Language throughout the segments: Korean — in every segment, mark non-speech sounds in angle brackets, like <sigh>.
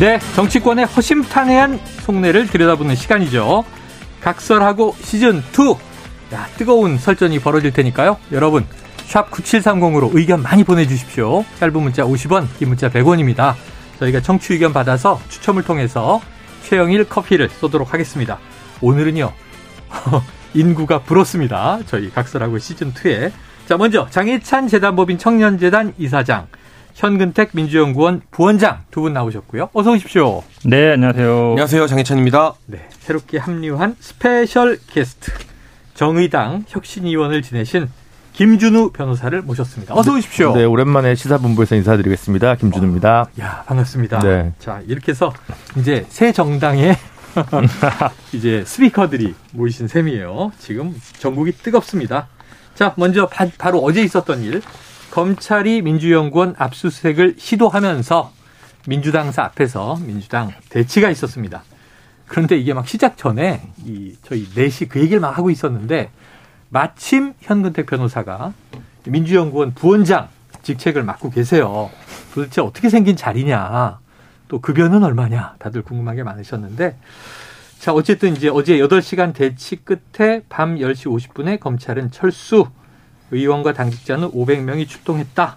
네, 정치권의 허심탄회한 속내를 들여다보는 시간이죠. 각설하고 시즌 2. 야, 뜨거운 설전이 벌어질 테니까요. 여러분, 샵 9730으로 의견 많이 보내주십시오. 짧은 문자 50원, 긴 문자 100원입니다. 저희가 청취 의견 받아서 추첨을 통해서 최영일 커피를 쏘도록 하겠습니다. 오늘은요, <laughs> 인구가 불었습니다. 저희 각설하고 시즌2에. 자, 먼저 장혜찬 재단법인 청년재단 이사장, 현근택 민주연구원 부원장 두 분 나오셨고요. 어서 오십시오. 네, 안녕하세요. 안녕하세요. 장예찬입니다. 네, 새롭게 합류한 special guest 정의당 혁신위원을 지내신 김준우 변호사를 모셨습니다. 어서 오십시오. 네, 오랜만에 시사본부에서 인사드리겠습니다. 김준우입니다. 어, 야, 반갑습니다. 네. 자, 이렇게 해서 이제 세 정당의 <laughs> 이제 스피커들이 모이신 셈이에요. 지금 정국이 뜨겁습니다. 자, 먼저 바, 바로 어제 있었던 일. 검찰이 민주연구원 압수수색을 시도하면서 민주당사 앞에서 민주당 대치가 있었습니다. 그런데 이게 막 시작 전에 이 저희 넷이 그 얘기를 막 하고 있었는데 마침 현근택 변호사가 민주연구원 부원장 직책을 맡고 계세요. 도대체 어떻게 생긴 자리냐. 또 급여는 얼마냐. 다들 궁금한 게 많으셨는데 자, 어쨌든 이제 어제 8시간 대치 끝에 밤 10시 50분에 검찰은 철수 의원과 당직자는 500명이 출동했다.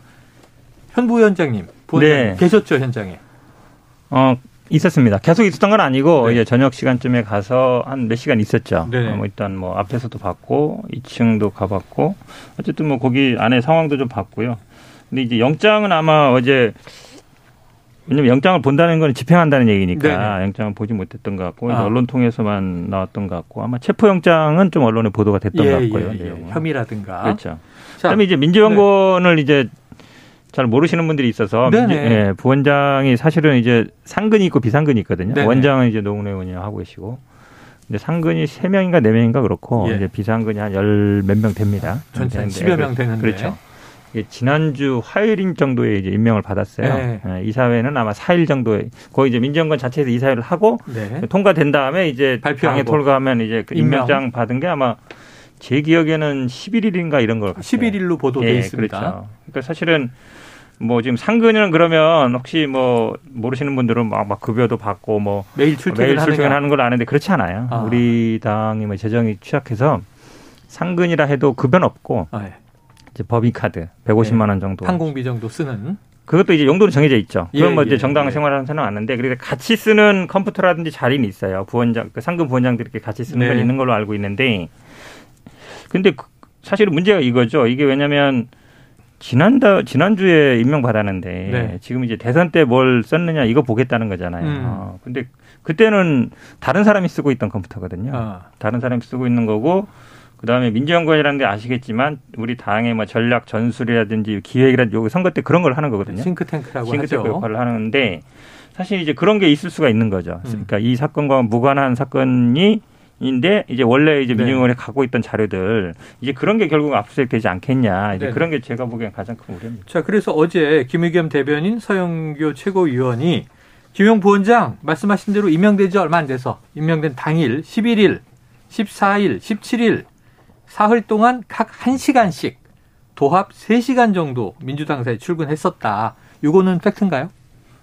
현 부위원장님, 부원장 네. 계셨죠 현장에? 어, 있었습니다. 계속 있었던 건 아니고 네. 이제 저녁 시간쯤에 가서 한 몇 시간 있었죠. 네. 어, 뭐 일단 뭐 앞에서도 봤고 2층도 가봤고 어쨌든 뭐 거기 안에 상황도 좀 봤고요. 근데 이제 영장은 아마 어제 왜냐면 영장을 본다는 건 집행한다는 얘기니까 네네. 영장을 보지 못했던 것 같고 아. 언론 통해서만 나왔던 것 같고 아마 체포 영장은 좀 언론에 보도가 됐던 것 같고요. 예, 예. 혐의라든가. 그렇죠. 자, 그다음에 이제 민주연구원을 이제 잘 모르시는 분들이 있어서. 민주- 예, 부원장이 사실은 이제 상근이 있고 비상근이 있거든요. 네네. 원장은 이제 노무현 의원이 하고 계시고 근데 상근이 세명인가네명인가 그렇고 예. 이제 비상근이 한 열 몇 명 됩니다. 전체 한 되는데 10여 명 되는데. 그렇죠. 지난주 화요일인 정도에 이제 임명을 받았어요. 네. 예, 이사회는 아마 4일 정도에 거의 이제 민정권 자체에서 이사회를 하고 네. 통과된 다음에 이제 발표하고. 당에 통과하면 이제 그 임명. 임명장 받은 게 아마 제 기억에는 11일인가 이런 걸 같아요. 11일로 보도돼 예, 있습니다. 그렇죠. 그러니까 사실은 뭐 지금 상근이는 그러면 혹시 뭐 모르시는 분들은 막, 막 급여도 받고 뭐 매일 출퇴근 매일. 출퇴근하는 걸 아는데 그렇지 않아요. 아. 우리 당이 뭐 재정이 취약해서 상근이라 해도 급여는 없고 아, 예. 법인카드 150만 원 정도. 항공비 정도 쓰는. 그것도 이제 용도는 정해져 있죠. 그건 예, 뭐 예, 이제 정당 예. 생활하는 사람은 아는데 그래서 같이 쓰는 컴퓨터라든지 자리는 있어요. 부원장, 그 상근 부원장들이 이렇게 같이 쓰는 건 네. 있는 걸로 알고 있는데 근데 그- 사실은 문제가 이거죠. 이게 왜냐면 지난다 지난주에 임명 받았는데 네. 지금 이제 대선 때 뭘 썼느냐 이거 보겠다는 거잖아요. 음. 어, 근데 그때는 다른 사람이 쓰고 있던 컴퓨터거든요. 아, 다른 사람이 쓰고 있는 거고 그다음에 민주연구원이라는 게 아시겠지만 우리 당의 뭐 전략 전술이라든지 기획이라든지 여기 선거 때 그런 걸 하는 거거든요. 싱크탱크라고 싱크탱크 하죠. 역할을 하는데 사실 이제 그런 게 있을 수가 있는 거죠. 음. 그러니까 이 사건과 무관한 사건이 인데 이제 원래 이제 네. 민주연구원이 갖고 있던 자료들 이제 그런 게 결국 압수수색 되지 않겠냐 이제 네. 그런 게 제가 보기엔 가장 큰 우려입니다. 자, 그래서 어제 김의겸 대변인 서영교 최고위원이 김용 부원장 말씀하신 대로 임명된 지 얼마 안 돼서 임명된 당일 11일, 14일, 17일 사흘 동안 각 1시간씩 도합 3시간 정도 민주당사에 출근했었다. 이거는 팩트인가요?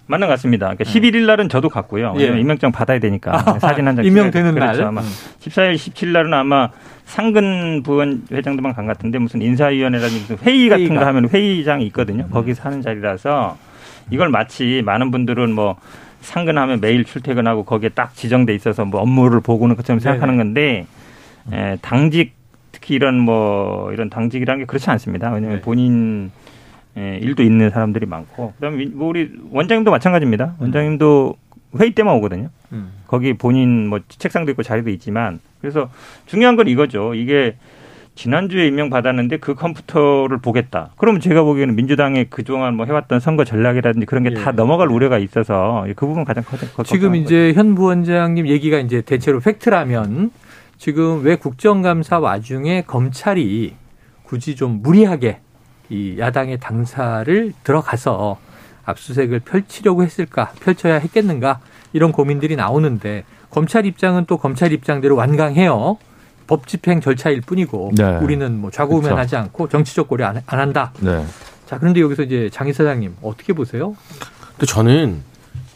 맞는 것 같습니다. 그러니까 11일 날은 저도 갔고요. 왜냐면 예. 임명장 받아야 되니까 아, 사진 한 장. 임명되는. 그렇죠. 아마 음. 14일, 17일 날은 아마 상근 부원 회장들만 간것 같은데 무슨 인사위원회라든지 무슨 회의 같은 회의가. 거 하면 회의장이 있거든요. 거기서 하는 자리라서 이걸 마치 많은 분들은 뭐 상근하면 매일 출퇴근하고 거기에 딱 지정돼 있어서 뭐 업무를 보고는 것처럼 생각하는 건데 에, 당직 특히 이런 뭐 이런 당직이라는 게 그렇지 않습니다. 왜냐하면 네. 본인 에, 일도 있는 사람들이 많고 그다음에 뭐 우리 원장님도 마찬가지입니다. 원장님도 회의 때만 오거든요. 음. 거기 본인 뭐 책상도 있고 자리도 있지만 그래서 중요한 건 이거죠. 이게 지난주에 임명 받았는데 그 컴퓨터를 보겠다. 그러면 제가 보기에는 민주당의 그동안 뭐 해왔던 선거 전략이라든지 그런 게다 예. 넘어갈 우려가 있어서 그 부분 가장 커. 커- 지금 이제 현 부원장님 얘기가 이제 대체로 팩트라면 지금 왜 국정감사 와중에 검찰이 굳이 좀 무리하게 이 야당의 당사를 들어가서 압수색을 펼치려고 했을까, 펼쳐야 했겠는가 이런 고민들이 나오는데 검찰 입장은 또 검찰 입장대로 완강해요. 법 집행 절차일 뿐이고 네. 우리는 뭐 좌고우면하지 않고 정치적 고려 안, 안 한다. 네. 자 그런데 여기서 이제 장 이사장님 어떻게 보세요? 근데 저는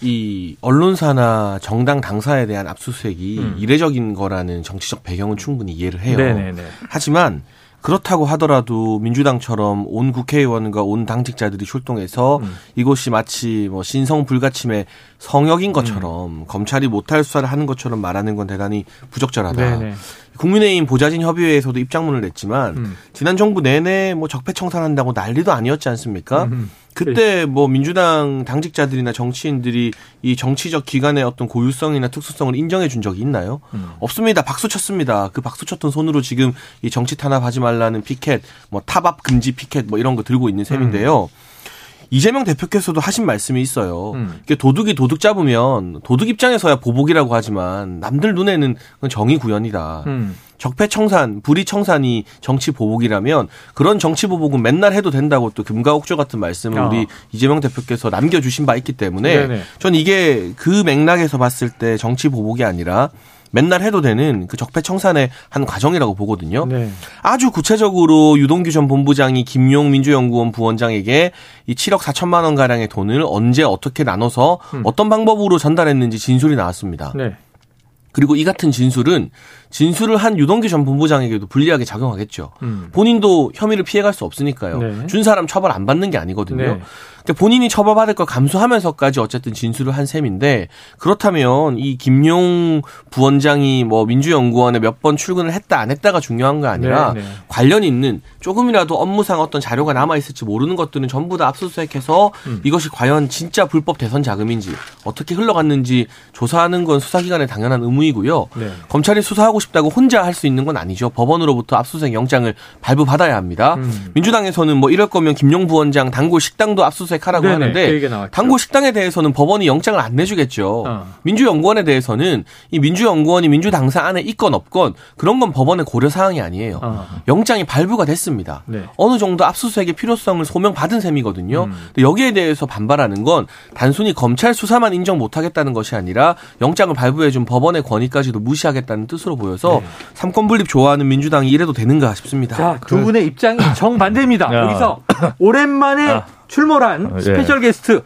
이 언론사나 정당 당사에 대한 압수수색이 음. 이례적인 거라는 정치적 배경은 충분히 이해를 해요. 네네네. 하지만 그렇다고 하더라도 민주당처럼 온 국회의원과 온 당직자들이 출동해서 음. 이곳이 마치 뭐 신성 불가침의 성역인 것처럼 음. 검찰이 못할 수사를 하는 것처럼 말하는 건 대단히 부적절하다. 네네. 국민의힘 보좌진 협의회에서도 입장문을 냈지만 음. 지난 정부 내내 뭐 적폐청산한다고 난리도 아니었지 않습니까? 음. 그때 뭐 민주당 당직자들이나 정치인들이 이 정치적 기관의 어떤 고유성이나 특수성을 인정해 준 적이 있나요? 음. 없습니다. 박수 쳤습니다. 그 박수 쳤던 손으로 지금 이 정치 탄압하지 말라는 피켓, 뭐 타밥 금지 피켓 뭐 이런 거 들고 있는 셈인데요. 음. 이재명 대표께서도 하신 말씀이 있어요. 음. 도둑이 도둑 잡으면 도둑 입장에서야 보복이라고 하지만 남들 눈에는 정의 구현이다. 음. 적폐청산, 불의청산이 정치 보복이라면 그런 정치 보복은 맨날 해도 된다고 또 금가옥조 같은 말씀을 어. 우리 이재명 대표께서 남겨주신 바 있기 때문에 네네. 전 이게 그 맥락에서 봤을 때 정치 보복이 아니라 맨날 해도 되는 그 적폐청산의 한 과정이라고 보거든요. 네. 아주 구체적으로 유동규 전 본부장이 김용 민주연구원 부원장에게 이 7억 4천만 원 가량의 돈을 언제 어떻게 나눠서 음. 어떤 방법으로 전달했는지 진술이 나왔습니다. 네. 그리고 이 같은 진술은 진술을 한 유동규 전 본부장에게도 불리하게 작용하겠죠. 음. 본인도 혐의를 피해갈 수 없으니까요. 네. 준 사람 처벌 안 받는 게 아니거든요. 네. 그러니까 본인이 처벌받을 걸 감수하면서까지 어쨌든 진술을 한 셈인데 그렇다면 이 김용 부원장이 뭐 민주연구원에 몇 번 출근을 했다 안 했다가 중요한 거 아니라 네, 네. 관련 있는 조금이라도 업무상 어떤 자료가 남아 있을지 모르는 것들은 전부 다 압수수색해서 음. 이것이 과연 진짜 불법 대선 자금인지 어떻게 흘러갔는지 조사하는 건 수사기관의 당연한 의무이고요. 네. 검찰이 수사하고 싶다고 혼자 할 수 있는 건 아니죠. 법원으로부터 압수수색 영장을 발부받아야 합니다. 음. 민주당에서는 뭐 이럴 거면 김용 부원장 단골 식당도 압수수색 압수수색하라고 네네, 하는데 그 당구 식당에 대해서는 법원이 영장을 안 내주겠죠. 어. 민주연구원에 대해서는 이 민주연구원이 민주당사 안에 있건 없건 그런 건 법원의 고려 사항이 아니에요. 어. 영장이 발부가 됐습니다. 네. 어느 정도 압수수색의 필요성을 소명받은 셈이거든요. 음. 여기에 대해서 반발하는 건 단순히 검찰 수사만 인정 못하겠다는 것이 아니라 영장을 발부해준 법원의 권위까지도 무시하겠다는 뜻으로 보 여서 네. 삼권 분립 좋아하는 민주당이 이래도 되는가 싶습니다. 자, 두 분의 입장이 정반대입니다. 여기서 오랜만에 아. 출몰한 어, 예. special guest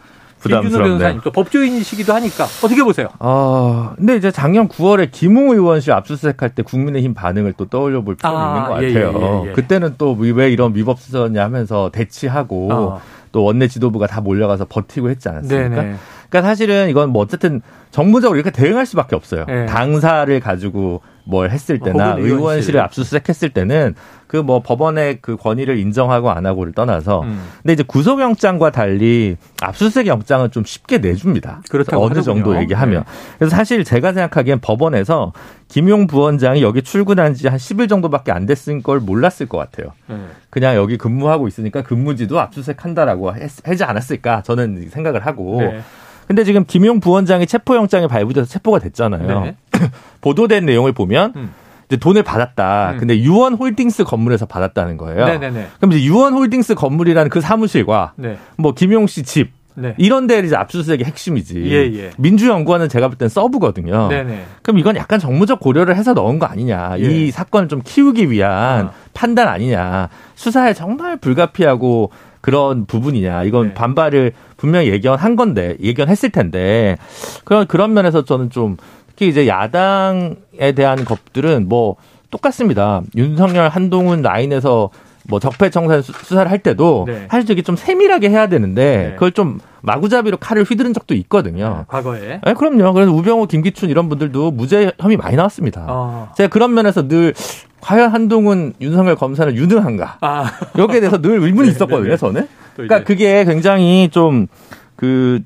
김준호 변호사님 또 법조인이시기도 하니까 어떻게 보세요? 어, 근데 이제 작년 9월에 김웅 의원실 압수수색할 때 국민의힘 반응을 또 떠올려 볼 필요가 아, 있는 것 예, 같아요. 예, 예, 예. 그때는 또 왜 이런 위법 수사냐 하면서 대치하고 어. 또 원내 지도부가 다 몰려가서 버티고 했지 않았습니까? 네네. 그러니까 사실은 이건 뭐 어쨌든 정무적으로 이렇게 대응할 수밖에 없어요. 네. 당사를 가지고 뭘 했을 때나 의원실을 압수수색했을 때는 그 뭐 법원의 그 권위를 인정하고 안 하고를 떠나서 음. 근데 이제 구속영장과 달리 압수수색 영장은 좀 쉽게 내줍니다. 그렇다 어느 하더군요. 정도 얘기하면 네. 그래서 사실 제가 생각하기엔 법원에서 김용 부원장이 여기 출근한 지 한 10일 정도밖에 안 됐을 걸 몰랐을 것 같아요. 네. 그냥 여기 근무하고 있으니까 근무지도 압수수색한다라고 했, 하지 않았을까 저는 생각을 하고 네. 근데 지금 김용 부원장이 체포영장이 발부돼서 체포가 됐잖아요. 네. <clears throat> 보도된 내용을 보면 음. 이제 돈을 받았다. 음. 근데 유원 홀딩스 건물에서 받았다는 거예요. 네네네. 그럼 이제 유원 홀딩스 건물이라는 그 사무실과 네. 뭐 김용 씨 집. 네. 이런 데를 이제 압수수색의 핵심이지. 예, 예. 민주연구원은 제가 볼 땐 sub거든요. 네네. 그럼 이건 약간 정무적 고려를 해서 넣은 거 아니냐. 예. 이 사건을 좀 키우기 위한 어. 판단 아니냐. 수사에 정말 불가피하고 그런 부분이냐. 이건 네. 반발을 분명히 예견한 건데, 예견했을 텐데, 그런, 그런 면에서 저는 좀, 특히 이제 야당에 대한 것들은 뭐 똑같습니다. 윤석열, 한동훈 라인에서 뭐 적폐 청산 수사를 할 때도 네. 사실 저게 좀 세밀하게 해야 되는데 네. 그걸 좀 마구잡이로 칼을 휘두른 적도 있거든요. 네, 과거에. 네, 그럼요. 그래서 우병우, 김기춘 이런 분들도 무죄 혐의 많이 나왔습니다. 어. 제가 그런 면에서 늘 과연 한동훈, 윤석열 검사는 유능한가? 아. 여기에 대해서 늘 의문이 <laughs> 네, 있었거든요, 네. 저는. 그러니까 그게 굉장히 좀그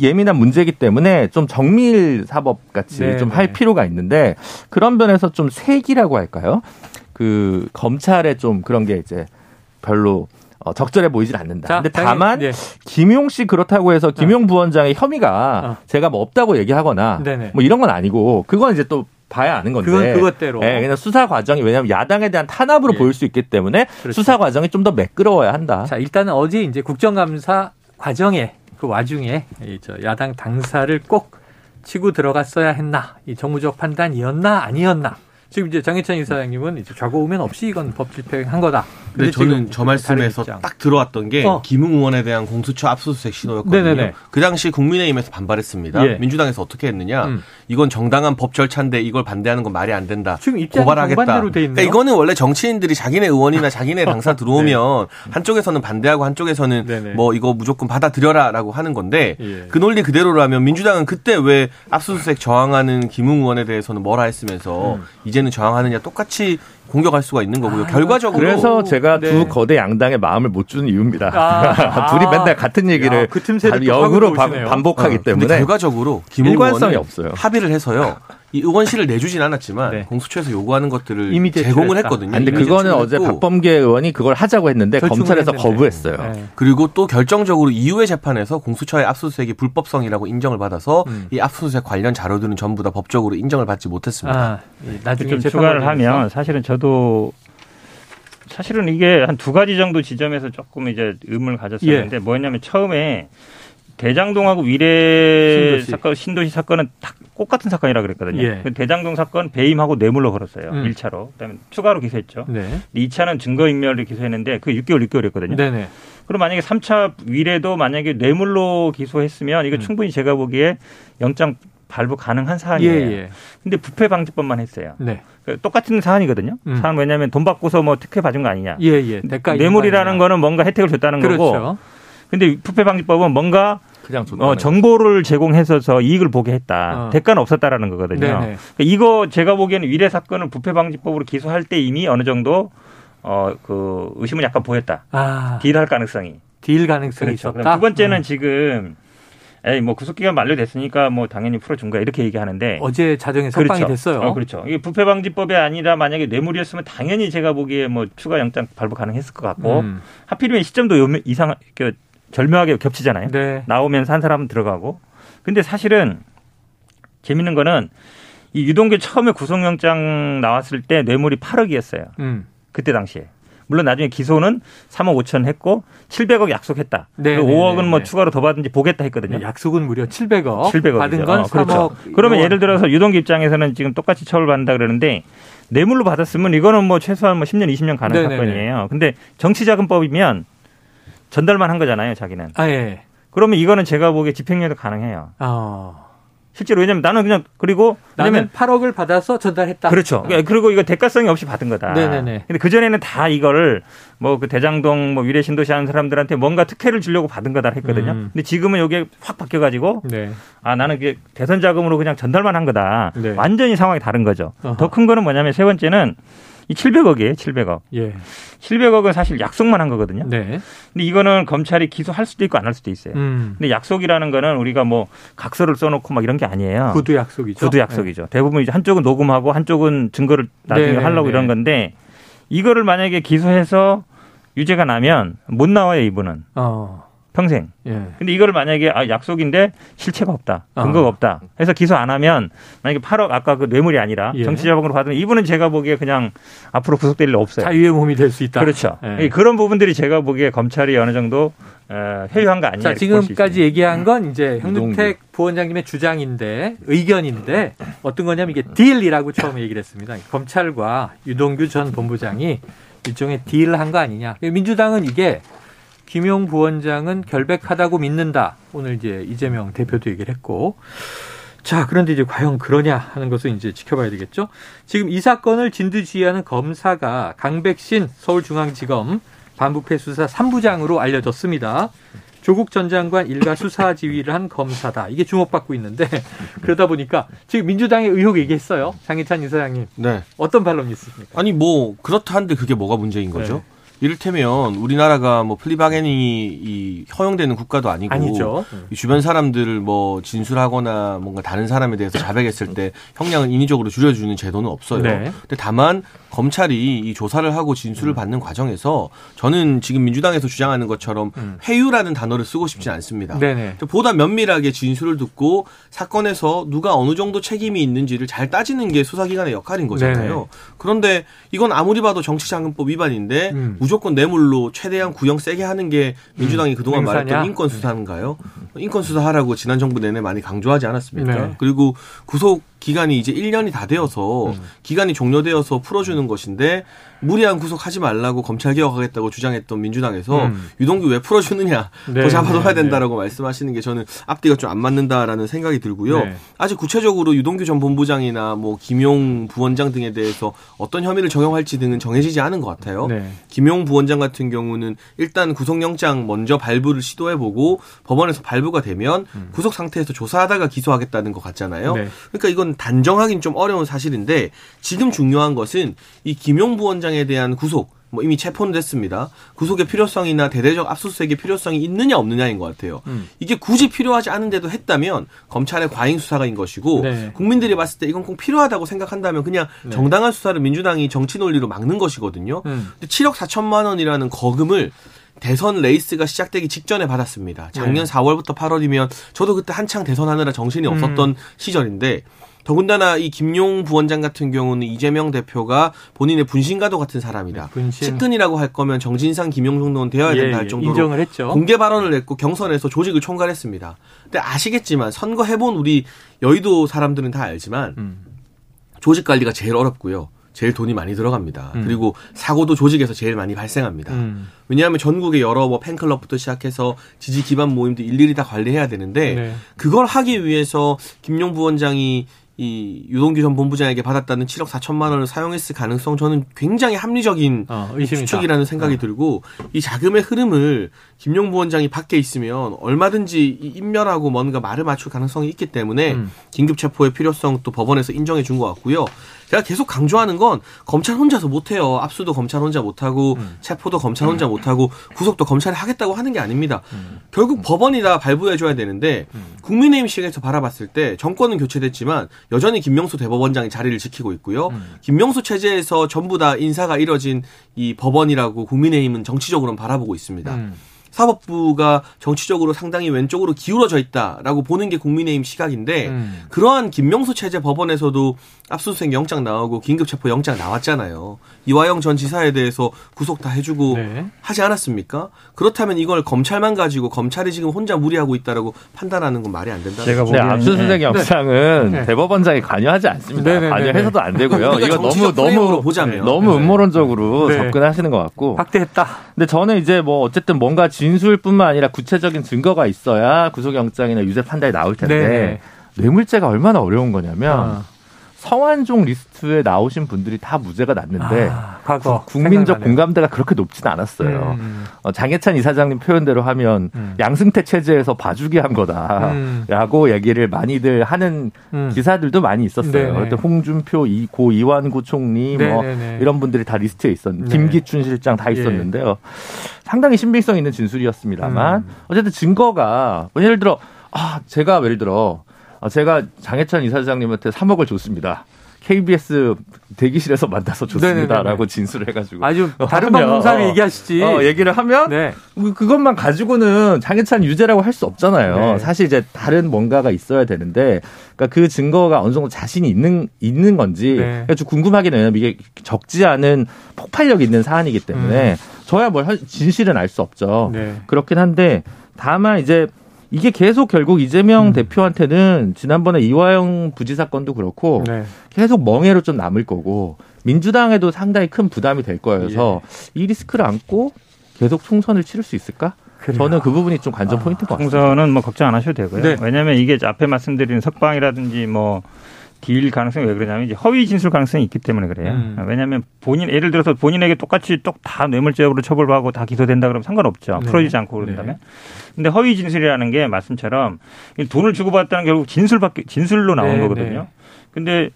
예민한 문제이기 때문에 좀 정밀 사법 같이 네, 좀할 네. 필요가 있는데 그런 면에서 좀 색이라고 할까요? 그 검찰의 좀 그런 게 이제 별로 어, 적절해 보이질 않는다. 자, 근데 다만 네. 김용 씨 그렇다고 해서 김용 어. 부원장의 혐의가 어. 제가 뭐 없다고 얘기하거나 네네. 뭐 이런 건 아니고 그건 이제 또 봐야 아는 건데. 그건 그것대로. 네, 그냥 수사 과정이 왜냐하면 야당에 대한 탄압으로 예. 보일 수 있기 때문에 그렇죠. 수사 과정이 좀 더 매끄러워야 한다. 자, 일단은 어제 이제 국정감사 과정에 그 와중에 저 야당 당사를 꼭 치고 들어갔어야 했나? 이 정무적 판단이었나 아니었나? 지금 이제 장혜찬 이사장님은 이제 좌고 우면 없이 이건 법 집행한 거다. 근데 저는 저 말씀에서 딱 들어왔던 게 어. 김웅 의원에 대한 공수처 압수수색 신호였거든요. 네네네. 그 당시 국민의힘에서 반발했습니다. 예. 민주당에서 어떻게 했느냐? 음. 이건 정당한 법 절차인데 이걸 반대하는 건 말이 안 된다. 지금 고발하겠다. 그러니까 이거는 원래 정치인들이 자기네 의원이나 자기네 <laughs> 당사 들어오면 네. 한쪽에서는 반대하고 한쪽에서는 네네. 뭐 이거 무조건 받아들여라라고 하는 건데 예. 그 논리 그대로라면 민주당은 그때 왜 압수수색 저항하는 김웅 의원에 대해서는 뭐라 했으면서 음. 이제 는 저항하느냐 똑같이 공격할 수가 있는 거고요. 아, 결과적으로 그래서 제가 네. 두 거대 양당의 마음을 못 주는 이유입니다. 아, <laughs> 둘이 맨날 같은 얘기를 야, 그 역으로 반복하기 어, 때문에 결과적으로 의원이 없어요. 합의를 해서요. <laughs> 이 의원실을 내주진 않았지만 네. 공수처에서 요구하는 것들을 이미 제공을 했거든요. 근데 그거는 어제 박범계 의원이 그걸 하자고 했는데 검찰에서 했는데. 거부했어요. 네. 그리고 또 결정적으로 이후의 재판에서 공수처의 압수수색이 불법성이라고 인정을 받아서 음. 이 압수수색 관련 자료들은 전부 다 법적으로 인정을 받지 못했습니다. 아, 예, 나중에 좀 추가를 하면 사실은 저도 사실은 이게 한 두 가지 정도 지점에서 조금 이제 의문을 가졌었는데 예. 뭐였냐면 처음에 대장동하고 위례 신도시. 사건, 신도시 사건은 다 똑같은 사건이라 그랬거든요. 예. 그 대장동 사건 배임하고 뇌물로 걸었어요. 음. 1차로. 그다음에 추가로 기소했죠. 네. 2차는 증거인멸을 기소했는데 그 6개월 6개월이었거든요. 네네. 그럼 만약에 3차 위례도 만약에 뇌물로 기소했으면 이거 음. 충분히 제가 보기에 영장 발부 가능한 사안이에요. 예, 예. 근데 부패 방지법만 했어요. 네. 그 똑같은 사안이거든요. 음. 사안 왜냐하면 돈 받고서 뭐 특혜 받은 거 아니냐. 예, 예. 뇌물이라는 거는 뭔가 혜택을 줬다는 그렇죠. 거고 근데 부패 방지법은 뭔가 어, 정보를 제공해서 이익을 보게 했다. 어. 대가는 없었다라는 거거든요. 그러니까 이거 제가 보기에는 위례 사건을 부패 방지법으로 기소할 때 이미 어느 정도 어 그 의심은 약간 보였다. 아. 딜할 가능성이. 딜 가능성이 그렇죠. 있었다. 두 번째는 음. 지금 에이 뭐 구속기간 만료됐으니까 뭐 당연히 풀어준 거야 이렇게 얘기하는데 어제 자정에 석방이 그렇죠. 됐어요. 어, 그렇죠. 이게 부패방지법이 아니라 만약에 뇌물이었으면 당연히 제가 보기에 뭐 추가 영장 발부 가능했을 것 같고 음. 하필이면 시점도 이상 그 절묘하게 겹치잖아요. 네. 나오면서 한 사람은 들어가고. 근데 사실은 재밌는 거는 이 유동규 처음에 구속영장 나왔을 때 뇌물이 8억이었어요. 음. 그때 당시에. 물론 나중에 기소는 3억 5천 했고 700억 약속했다. 네, 5억은 네, 네, 뭐 네. 추가로 더 받은지 보겠다 했거든요. 약속은 무려 700억. 700억 받은 건 어, 3억. 그렇죠. 그러면 예를 들어서 유동규 입장에서는 지금 똑같이 처벌받는다 그러는데 뇌물로 받았으면 이거는 뭐 최소한 뭐 10년 20년 가는 네네네. 사건이에요. 근데 정치자금법이면 전달만 한 거잖아요, 자기는. 아, 예. 그러면 이거는 제가 보기에 집행유예도 가능해요. 아. 실제로 왜냐면 나는 그냥 그리고 왜냐면 8억을 받아서 전달했다. 그렇죠. 어. 그리고 이거 대가성이 없이 받은 거다. 네네네. 근데 그 전에는 다 이거를 뭐그 대장동 뭐 위례 신도시 하는 사람들한테 뭔가 특혜를 주려고 받은 거다 했거든요. 음. 근데 지금은 이게 확 바뀌어 가지고 네. 아 나는 그게 대선 자금으로 그냥 전달만 한 거다. 네. 완전히 상황이 다른 거죠. 더 큰 거는 뭐냐면 세 번째는 이 700억이에요, 700억. 예. 700억은 사실 약속만 한 거거든요. 네. 근데 이거는 검찰이 기소할 수도 있고 안 할 수도 있어요. 음. 근데 약속이라는 거는 우리가 뭐 각서를 써놓고 막 이런 게 아니에요. 구두 약속이죠. 구두 약속이죠. 네. 대부분 이제 한쪽은 녹음하고 한쪽은 증거를 나중에 네네 하려고 네. 이런 건데 이거를 만약에 기소해서 유죄가 나면 못 나와요, 이분은. 어. 평생. 예. 근데 이거를 만약에 아, 약속인데 실체가 없다. 근거가 아. 없다. 해서 기소 안 하면 만약에 8억 아까 그 뇌물이 아니라 예. 정치자금으로 받으면 이분은 제가 보기에 그냥 앞으로 구속될 일 없어요. 자유의 몸이 될 수 있다. 그렇죠. 예. 그런 부분들이 제가 보기에 검찰이 어느 정도 어, 회유한 거 아니냐. 자, 지금까지 얘기한 건 이제 현근택 부원장님의 주장인데 의견인데 어떤 거냐면 이게 딜이라고 처음에 얘기를 했습니다. 검찰과 유동규 전 본부장이 일종의 딜을 한 거 아니냐. 민주당은 이게 김용 부원장은 결백하다고 믿는다. 오늘 이제 이재명 대표도 얘기를 했고. 자, 그런데 이제 과연 그러냐 하는 것을 이제 지켜봐야 되겠죠. 지금 이 사건을 진두지휘하는 검사가 강백신 서울중앙지검 반부패 수사 3부장으로 알려졌습니다. 조국 전 장관 일가 수사 지휘를 한 검사다. 이게 주목받고 있는데 <laughs> 그러다 보니까 지금 민주당의 의혹 얘기했어요. 장희찬 이사장님. 네. 어떤 반론이 있습니까? 아니 뭐 그렇다 한데 그게 뭐가 문제인 거죠? 네. 이를테면 우리나라가 뭐 플리바게닝이 이 허용되는 국가도 아니고 아니죠. 이 주변 사람들을 뭐 진술하거나 뭔가 다른 사람에 대해서 자백했을 때 형량을 인위적으로 줄여주는 제도는 없어요. 네. 근데 다만 검찰이 이 조사를 하고 진술을 음. 받는 과정에서 저는 지금 민주당에서 주장하는 것처럼 음. 회유라는 단어를 쓰고 싶지 않습니다. 네네. 보다 면밀하게 진술을 듣고 사건에서 누가 어느 정도 책임이 있는지를 잘 따지는 게 수사기관의 역할인 거잖아요. 네네. 그런데 이건 아무리 봐도 정치자금법 위반인데 음. 무조건 뇌물로 최대한 구형 세게 하는 게 민주당이 음. 그동안 맹사냐? 말했던 인권 수사인가요? 인권 수사하라고 지난 정부 내내 많이 강조하지 않았습니까? 네. 그리고 구속 기간이 이제 1년이 다 되어서 음. 기간이 종료되어서 풀어주는 것인데 무리한 구속하지 말라고 검찰 개혁하겠다고 주장했던 민주당에서 음. 유동규 왜 풀어주느냐 네, 더 잡아둬야 네, 된다라고 네. 말씀하시는 게 저는 앞뒤가 좀 안 맞는다라는 생각이 들고요. 네. 아직 구체적으로 유동규 전 본부장이나 뭐 김용 부원장 등에 대해서 어떤 혐의를 적용할지 등은 정해지지 않은 것 같아요. 네. 김용 부원장 같은 경우는 일단 구속영장 먼저 발부를 시도해보고 법원에서 발부가 되면 음. 구속 상태에서 조사하다가 기소하겠다는 것 같잖아요. 네. 그러니까 이건 단정하긴 좀 어려운 사실인데 지금 중요한 것은 이 김용 부원장 에 대한 구속 뭐 이미 체포는 됐습니다. 구속의 필요성이나 대대적 압수수색의 필요성이 있느냐 없느냐인 것 같아요. 음. 이게 굳이 필요하지 않은데도 했다면 검찰의 과잉 수사가인 것이고 네. 국민들이 봤을 때 이건 꼭 필요하다고 생각한다면 그냥 네. 정당한 수사를 민주당이 정치 논리로 막는 것이거든요. 음. 근데 7억 4천만 원이라는 거금을 대선 레이스가 시작되기 직전에 받았습니다. 작년 네. 4월부터 8월이면 저도 그때 한창 대선하느라 정신이 없었던 음. 시절인데 더군다나 이 김용 부원장 같은 경우는 이재명 대표가 본인의 분신과도 같은 사람이다. 네, 분신. 측근이라고 할 거면 정진상, 김용 정도는 되어야 예, 된다 할 예, 정도로 인정을 했죠. 공개 발언을 했고 경선에서 조직을 총괄했습니다. 근데 아시겠지만 선거 해본 우리 여의도 사람들은 다 알지만 음. 조직 관리가 제일 어렵고요. 제일 돈이 많이 들어갑니다. 음. 그리고 사고도 조직에서 제일 많이 발생합니다. 음. 왜냐하면 전국에 여러 뭐 팬클럽부터 시작해서 지지 기반 모임도 일일이 다 관리해야 되는데 네. 그걸 하기 위해서 김용 부원장이 이 유동규 전 본부장에게 받았다는 7억 4천만 원을 사용했을 가능성 저는 굉장히 합리적인 어, 추측이라는 생각이 어. 들고 이 자금의 흐름을 김용 부원장이 밖에 있으면 얼마든지 인멸하고 뭔가 말을 맞출 가능성이 있기 때문에 음. 긴급 체포의 필요성 또 법원에서 인정해 준 것 같고요. 제가 계속 강조하는 건 검찰 혼자서 못해요. 압수도 검찰 혼자 못하고 음. 체포도 검찰 혼자 못하고 구속도 검찰이 하겠다고 하는 게 아닙니다. 음. 결국 법원이 다 발부해줘야 되는데 음. 국민의힘 시각에서 바라봤을 때 정권은 교체됐지만 여전히 김명수 대법원장이 자리를 지키고 있고요. 음. 김명수 체제에서 전부 다 인사가 이뤄진 이 법원이라고 국민의힘은 정치적으로는 바라보고 있습니다. 음. 사법부가 정치적으로 상당히 왼쪽으로 기울어져 있다라고 보는 게 국민의힘 시각인데 음. 그러한 김명수 체제 법원에서도 압수수색 영장 나오고 긴급체포 영장 나왔잖아요. 이화영 전 지사에 대해서 구속 다 해주고 네. 하지 않았습니까? 그렇다면 이걸 검찰만 가지고 검찰이 지금 혼자 무리하고 있다라고 판단하는 건 말이 안 된다. 제가 보기에는 네, 압수수색 네. 영장은 네. 대법원장이 관여하지 않습니다. 네, 네, 관여해서도 안 되고요. 그러니까 이거 너무 너무 보자면 너무 음모론적으로 접근하시는 것 같고 확대했다. 근데 저는 이제 뭐 어쨌든 뭔가 진술뿐만 아니라 구체적인 증거가 있어야 구속영장이나 유죄 판단이 나올 텐데 뇌물죄가 얼마나 어려운 거냐면. 아. 성완종 리스트에 나오신 분들이 다 무죄가 났는데 아, 과거 국민적 생각나네요. 공감대가 그렇게 높지는 않았어요. 음. 어, 장예찬 이사장님 표현대로 하면 음. 양승태 체제에서 봐주기 한 거다라고 음. 얘기를 많이들 하는 음. 기사들도 많이 있었어요. 그때 홍준표, 이, 고 이완구 총리 뭐 네네네. 이런 분들이 다 리스트에 있었는데 네. 김기춘 실장 다 예. 있었는데요. 예. 상당히 신빙성 있는 진술이었습니다만 음. 어쨌든 증거가 예를 들어 아 제가 예를 들어 아, 제가 장해찬 이사장님한테 3억을 줬습니다. KBS 대기실에서 만나서 줬습니다라고 진술을 해가지고 아주 다른 방송사를 얘기하시지 어, 얘기를 하면 네. 그, 그것만 가지고는 장해찬 유죄라고 할 수 없잖아요. 네. 사실 이제 다른 뭔가가 있어야 되는데 그러니까 그 증거가 어느 정도 자신이 있는 있는 건지 네. 그러니까 좀 궁금하긴 해요. 이게 적지 않은 폭발력 있는 사안이기 때문에 음. 저야 뭘 진실은 알 수 없죠. 네. 그렇긴 한데 다만 이제 이게 계속 결국 이재명 음. 대표한테는 지난번에 이화영 부지 사 건도 그렇고 네. 계속 멍에로 좀 남을 거고 민주당에도 상당히 큰 부담이 될 거여서 예. 이 리스크를 안고 계속 총선을 치를 수 있을까? 그래요. 저는 그 부분이 좀 관전 아, 포인트인 것 같습니다. 총선은 뭐 걱정 안 하셔도 되고요. 네. 왜냐하면 이게 앞에 말씀드린 석방이라든지 뭐 deal 가능성이 왜 그러냐면 이제 허위 진술 가능성이 있기 때문에 그래요. 음. 왜냐하면 본인 예를 들어서 본인에게 똑같이 똑다 뇌물죄로 처벌하고 다 기소된다 그러면 상관없죠. 네. 풀어지지 않고 그런다면. 네. 근데 허위 진술이라는 게 말씀처럼 돈을 주고받았다는 결국 진술밖에 진술로 나온 네, 거거든요. 네. 근데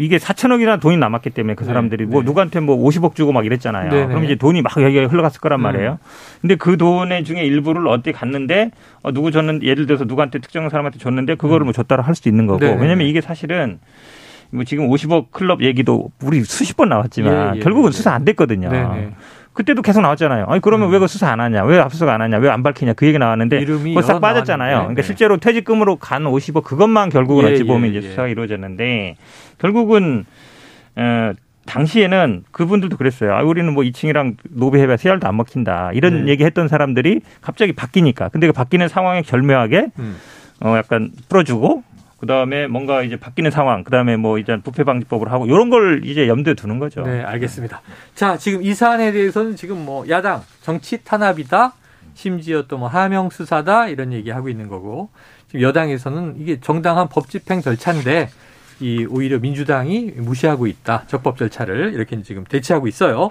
이게 4천억이나 돈이 남았기 때문에 그 네, 사람들이 네, 뭐 누구한테 뭐 50억 주고 막 이랬잖아요. 네, 그럼 이제 돈이 막 여기에 흘러갔을 거란 음. 말이에요. 근데 그 돈의 중에 일부를 어디 갔는데 어, 누구 줬는 예를 들어서 누구한테 특정 사람한테 줬는데 그거를 음. 뭐 줬다라 할 수도 있는 거고. 왜냐면 이게 사실은 뭐 지금 50억 클럽 얘기도 우리 수십 번 나왔지만 예, 예, 결국은 예. 수사 안 됐거든요. 그때도 계속 나왔잖아요. 아니 그러면 음. 왜그 수사 안 하냐? 왜 압수수색 안 하냐? 왜 안 밝히냐? 그 얘기 나왔는데 그거 싹 빠졌잖아요. 그러니까 네. 실제로 퇴직금으로 간 50억 그것만 결국은 예, 어찌 보면 예, 이제 예. 수사가 이루어졌는데 결국은 어 당시에는 그분들도 그랬어요. 아, 우리는 뭐 2층이랑 노베해가 세알도 안 먹힌다. 이런 네. 얘기 했던 사람들이 갑자기 바뀌니까. 근데 그 바뀌는 상황에 결묘하게 음. 어 약간 풀어주고 그 다음에 뭔가 이제 바뀌는 상황, 그 다음에 뭐 이제 부패 방지법을 하고 이런 걸 이제 염두에 두는 거죠. 네, 알겠습니다. 자, 지금 이 사안에 대해서는 지금 뭐 야당 정치 탄압이다, 심지어 또 뭐 하명 수사다 이런 얘기 하고 있는 거고 지금 여당에서는 이게 정당한 법 집행 절차인데 이 오히려 민주당이 무시하고 있다. 적법 절차를 이렇게 지금 대치하고 있어요.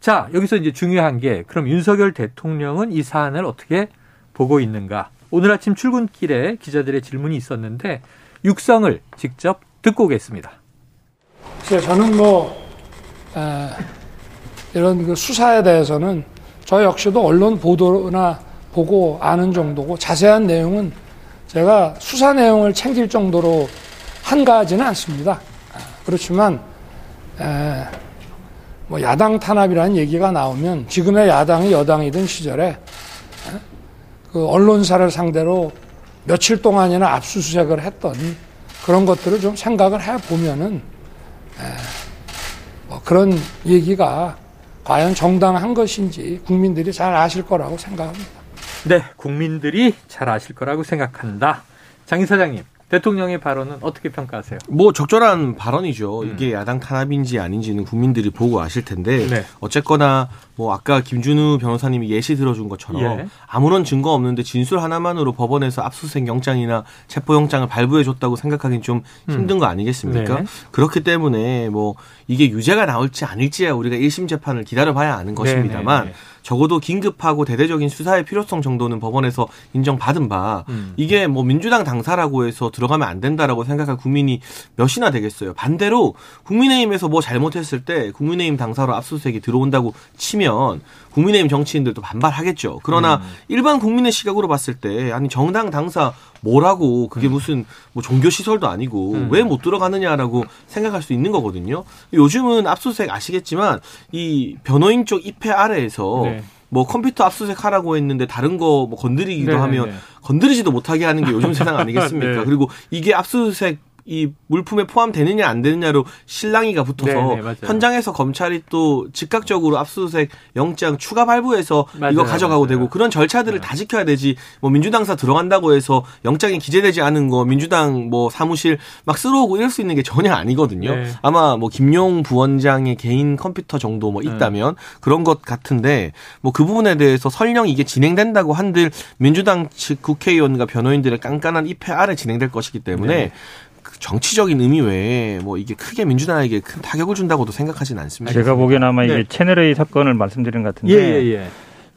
자, 여기서 이제 중요한 게 그럼 윤석열 대통령은 이 사안을 어떻게 보고 있는가? 오늘 아침 출근길에 기자들의 질문이 있었는데 육성을 직접 듣고 오겠습니다. 저는 뭐 에, 이런 그 수사에 대해서는 저 역시도 언론 보도나 보고 아는 정도고 자세한 내용은 제가 수사 내용을 챙길 정도로 한가하지는 않습니다. 그렇지만 에, 뭐 야당 탄압이라는 얘기가 나오면 지금의 야당이 여당이던 시절에 그 언론사를 상대로 며칠 동안이나 압수수색을 했던 그런 것들을 좀 생각을 해 보면은 뭐 그런 얘기가 과연 정당한 것인지 국민들이 잘 아실 거라고 생각합니다. 네, 국민들이 잘 아실 거라고 생각한다. 장 이사장님. 대통령의 발언은 어떻게 평가하세요? 뭐 적절한 발언이죠. 음. 이게 야당 탄압인지 아닌지는 국민들이 보고 아실 텐데 네. 어쨌거나 뭐 아까 김준우 변호사님이 예시 들어준 것처럼 예. 아무런 증거 없는데 진술 하나만으로 법원에서 압수수색 영장이나 체포 영장을 발부해 줬다고 생각하기는 좀 음. 힘든 거 아니겠습니까? 네. 그렇기 때문에 뭐 이게 유죄가 나올지 아닐지야 우리가 1심 재판을 기다려봐야 아는 것입니다만 네, 네, 네. 적어도 긴급하고 대대적인 수사의 필요성 정도는 법원에서 인정받은 바 음. 이게 뭐 민주당 당사라고 해서 들어가면 안 된다라고 생각할 국민이 몇이나 되겠어요. 반대로 국민의힘에서 뭐 잘못했을 때 국민의힘 당사로 압수수색이 들어온다고 치면 국민의힘 정치인들도 반발하겠죠. 그러나 음. 일반 국민의 시각으로 봤을 때 아니 정당 당사 뭐라고 그게 음. 무슨 뭐 종교 시설도 아니고 음. 왜못 들어가느냐라고 생각할 수 있는 거거든요. 요즘은 압수수색 아시겠지만 이 변호인 쪽 입회 아래에서 네. 뭐 컴퓨터 압수수색 하라고 했는데 다른 거 뭐 건드리기도 네, 하면 네. 건드리지도 못하게 하는 게 요즘 세상 <laughs> 아니겠습니까? 네. 그리고 이게 압수수색 이 물품에 포함되느냐 안 되느냐로 실랑이가 붙어서 네네, 네, 현장에서 검찰이 또 즉각적으로 압수수색 영장 추가 발부해서 맞아요, 이거 가져가고 맞아요. 되고 그런 절차들을 네. 다 지켜야 되지 뭐 민주당사 들어간다고 해서 영장이 기재되지 않은 거 민주당 뭐 사무실 막 쓸어오고 이럴 수 있는 게 전혀 아니거든요. 네. 아마 뭐 김용 부원장의 개인 컴퓨터 정도 뭐 네. 있다면 네. 그런 것 같은데 뭐 그 부분에 대해서 설령 이게 진행된다고 한들 민주당 측 국회의원과 변호인들의 깐깐한 입회 아래 진행될 것이기 때문에 네. 정치적인 의미 외에 뭐 이게 크게 민주당에게 큰 타격을 준다고도 생각하지는 않습니다. 제가 보기엔 아마 네. 이게 채널 A 사건을 말씀드린 것 같은데. 예, 예, 예.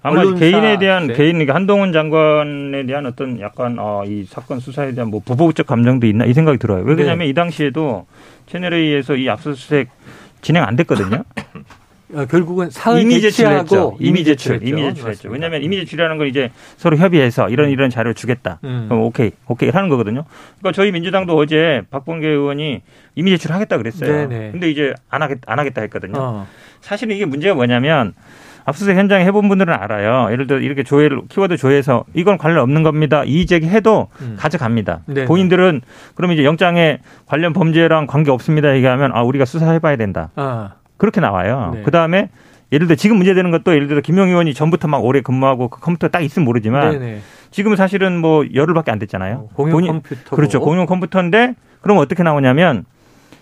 아마 개인에 대한 네. 개인 그러니까 한동훈 장관에 대한 어떤 약간 어, 이 사건 수사에 대한 뭐 부보적 감정도 있나 이 생각이 들어요. 왜냐하면 네. 이 당시에도 채널 A에서 이 압수수색 진행 안 됐거든요. <coughs> 어, 결국은 사의 이미 제출했죠. 이미 제출, 이미 제출했죠. 왜냐하면 이미 제출이라는 건 이제 서로 협의해서 이런 음. 이런 자료 를 주겠다. 음. 그럼 오케이, 오케이 하는 거거든요. 그러니까 저희 민주당도 어제 박범계 의원이 이미 제출하겠다 그랬어요. 네네. 근데 이제 안 하겠 안 하겠다 했거든요. 어. 사실은 이게 문제가 뭐냐면 압수수색 현장 해본 분들은 알아요. 예를 들어 이렇게 조회를 키워드 조회해서 이건 관련 없는 겁니다. 이의 제기해도 음. 가져갑니다. 네네. 본인들은 그러면 이제 영장에 관련 범죄랑 관계 없습니다 얘기하면 아 우리가 수사해봐야 된다. 아. 그렇게 나와요. 네. 그 다음에 예를 들어 지금 문제되는 것도 예를 들어 김용 의원이 전부터 막 오래 근무하고 그 컴퓨터 딱 있으면 모르지만 네네. 지금은 사실은 뭐 열흘밖에 안 됐잖아요. 어, 공용 컴퓨터 그렇죠. 공용 컴퓨터인데 그럼 어떻게 나오냐면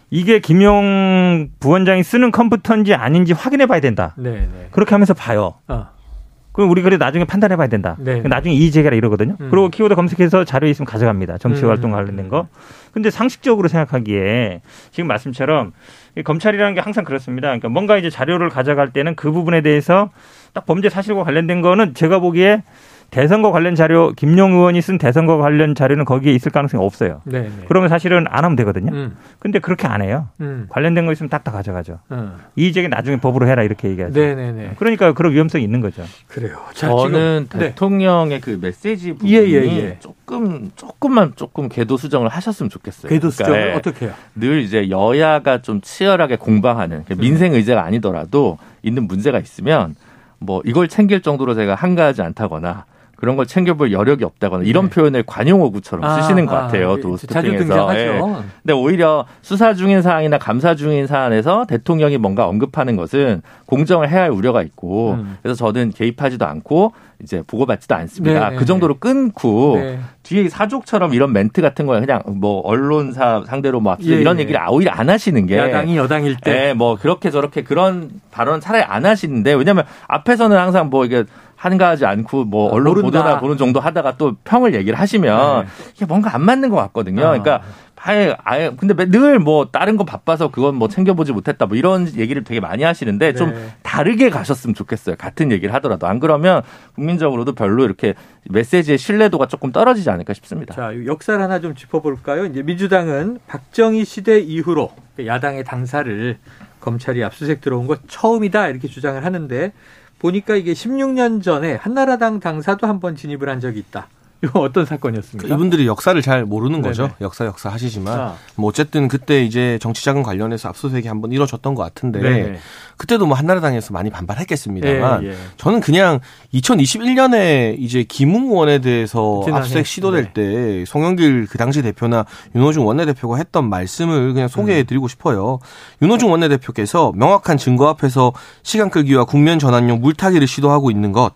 이게 김용 부원장이 쓰는 컴퓨터인지 아닌지 확인해 봐야 된다. 네네. 그렇게 하면서 봐요. 어. 그럼 우리 그래 나중에 판단해 봐야 된다. 네. 나중에 이의제기라 이러거든요. 음. 그리고 키워드 검색해서 자료 있으면 가져갑니다. 정치 음. 활동 관련된 거. 근데 상식적으로 생각하기에 지금 말씀처럼 검찰이라는 게 항상 그렇습니다. 그러니까 뭔가 이제 자료를 가져갈 때는 그 부분에 대해서 딱 범죄 사실과 관련된 거는 제가 보기에 대선거 관련 자료 김용 의원이 쓴 대선거 관련 자료는 거기에 있을 가능성이 없어요. 네, 네. 그러면 사실은 안 하면 되거든요. 음. 근데 그렇게 안 해요. 음. 관련된 거 있으면 딱다 가져가죠. 음. 이의제기 나중에 법으로 해라 이렇게 얘기하죠. 네네네. 네, 네. 그러니까 그런 위험성이 있는 거죠. 그래요. 자, 저는 지금, 네. 대통령의 그 메시지 부분이 예, 예, 예. 조금 조금만 조금 궤도 수정을 하셨으면 좋겠어요. 궤도 수정을 그러니까 어떻게 해요? 늘 이제 여야가 좀 치열하게 공방하는 그러니까 민생 의제가 아니더라도 있는 문제가 있으면 뭐 이걸 챙길 정도로 제가 한가하지 않다거나 그런 걸 챙겨볼 여력이 없다거나 이런 네. 표현을 관용어구처럼 아, 쓰시는 것 같아요. 아, 또 스토킹에서. 예. 근데 오히려 수사 중인 사안이나 감사 중인 사안에서 대통령이 뭔가 언급하는 것은 공정을 해야 할 우려가 있고 음. 그래서 저는 개입하지도 않고 이제 보고받지도 않습니다. 네네. 그 네, 정도로 네. 끊고 네. 뒤에 사족처럼 이런 멘트 같은 거에 그냥 뭐 언론사 상대로 뭐 예, 이런 예. 얘기를 오히려 안 하시는 게 야당이 여당일 때 네, 뭐 그렇게 저렇게 그런 발언 차라리 안 하시는데 왜냐면 앞에서는 항상 뭐 이게 한가하지 않고 뭐 아, 언론 모른다. 보도나 보는 정도 하다가 또 평을 얘기를 하시면 네. 이게 뭔가 안 맞는 것 같거든요. 아. 그러니까 아예 아예 근데 늘 뭐 다른 거 바빠서 그건 뭐 챙겨보지 못했다 뭐 이런 얘기를 되게 많이 하시는데 네. 좀 다르게 가셨으면 좋겠어요. 같은 얘기를 하더라도 안 그러면 국민적으로도 별로 이렇게 메시지의 신뢰도가 조금 떨어지지 않을까 싶습니다. 자 역사를 하나 좀 짚어볼까요? 이제 민주당은 박정희 시대 이후로 야당의 당사를 검찰이 압수수색 들어온 것 처음이다 이렇게 주장을 하는데 보니까 이게 16년 전에 한나라당 당사도 한번 진입을 한 적이 있다. <laughs> 이거 어떤 사건이었습니까? 이분들이 역사를 잘 모르는 거죠. 네네. 역사 역사 하시지만 아. 뭐 어쨌든 그때 이제 정치자금 관련해서 압수수색이 한번 이루어졌던 것 같은데 네네. 그때도 뭐 한나라당에서 많이 반발했겠습니다만 예, 예. 저는 그냥 2021년에 이제 김웅 원에 대해서 압수수색 시도될 네. 때 송영길 그 당시 대표나 윤호중 원내대표가 했던 말씀을 그냥 소개해드리고 음. 싶어요. 윤호중 원내대표께서 명확한 증거 앞에서 시간 끌기와 국면 전환용 물타기를 시도하고 있는 것.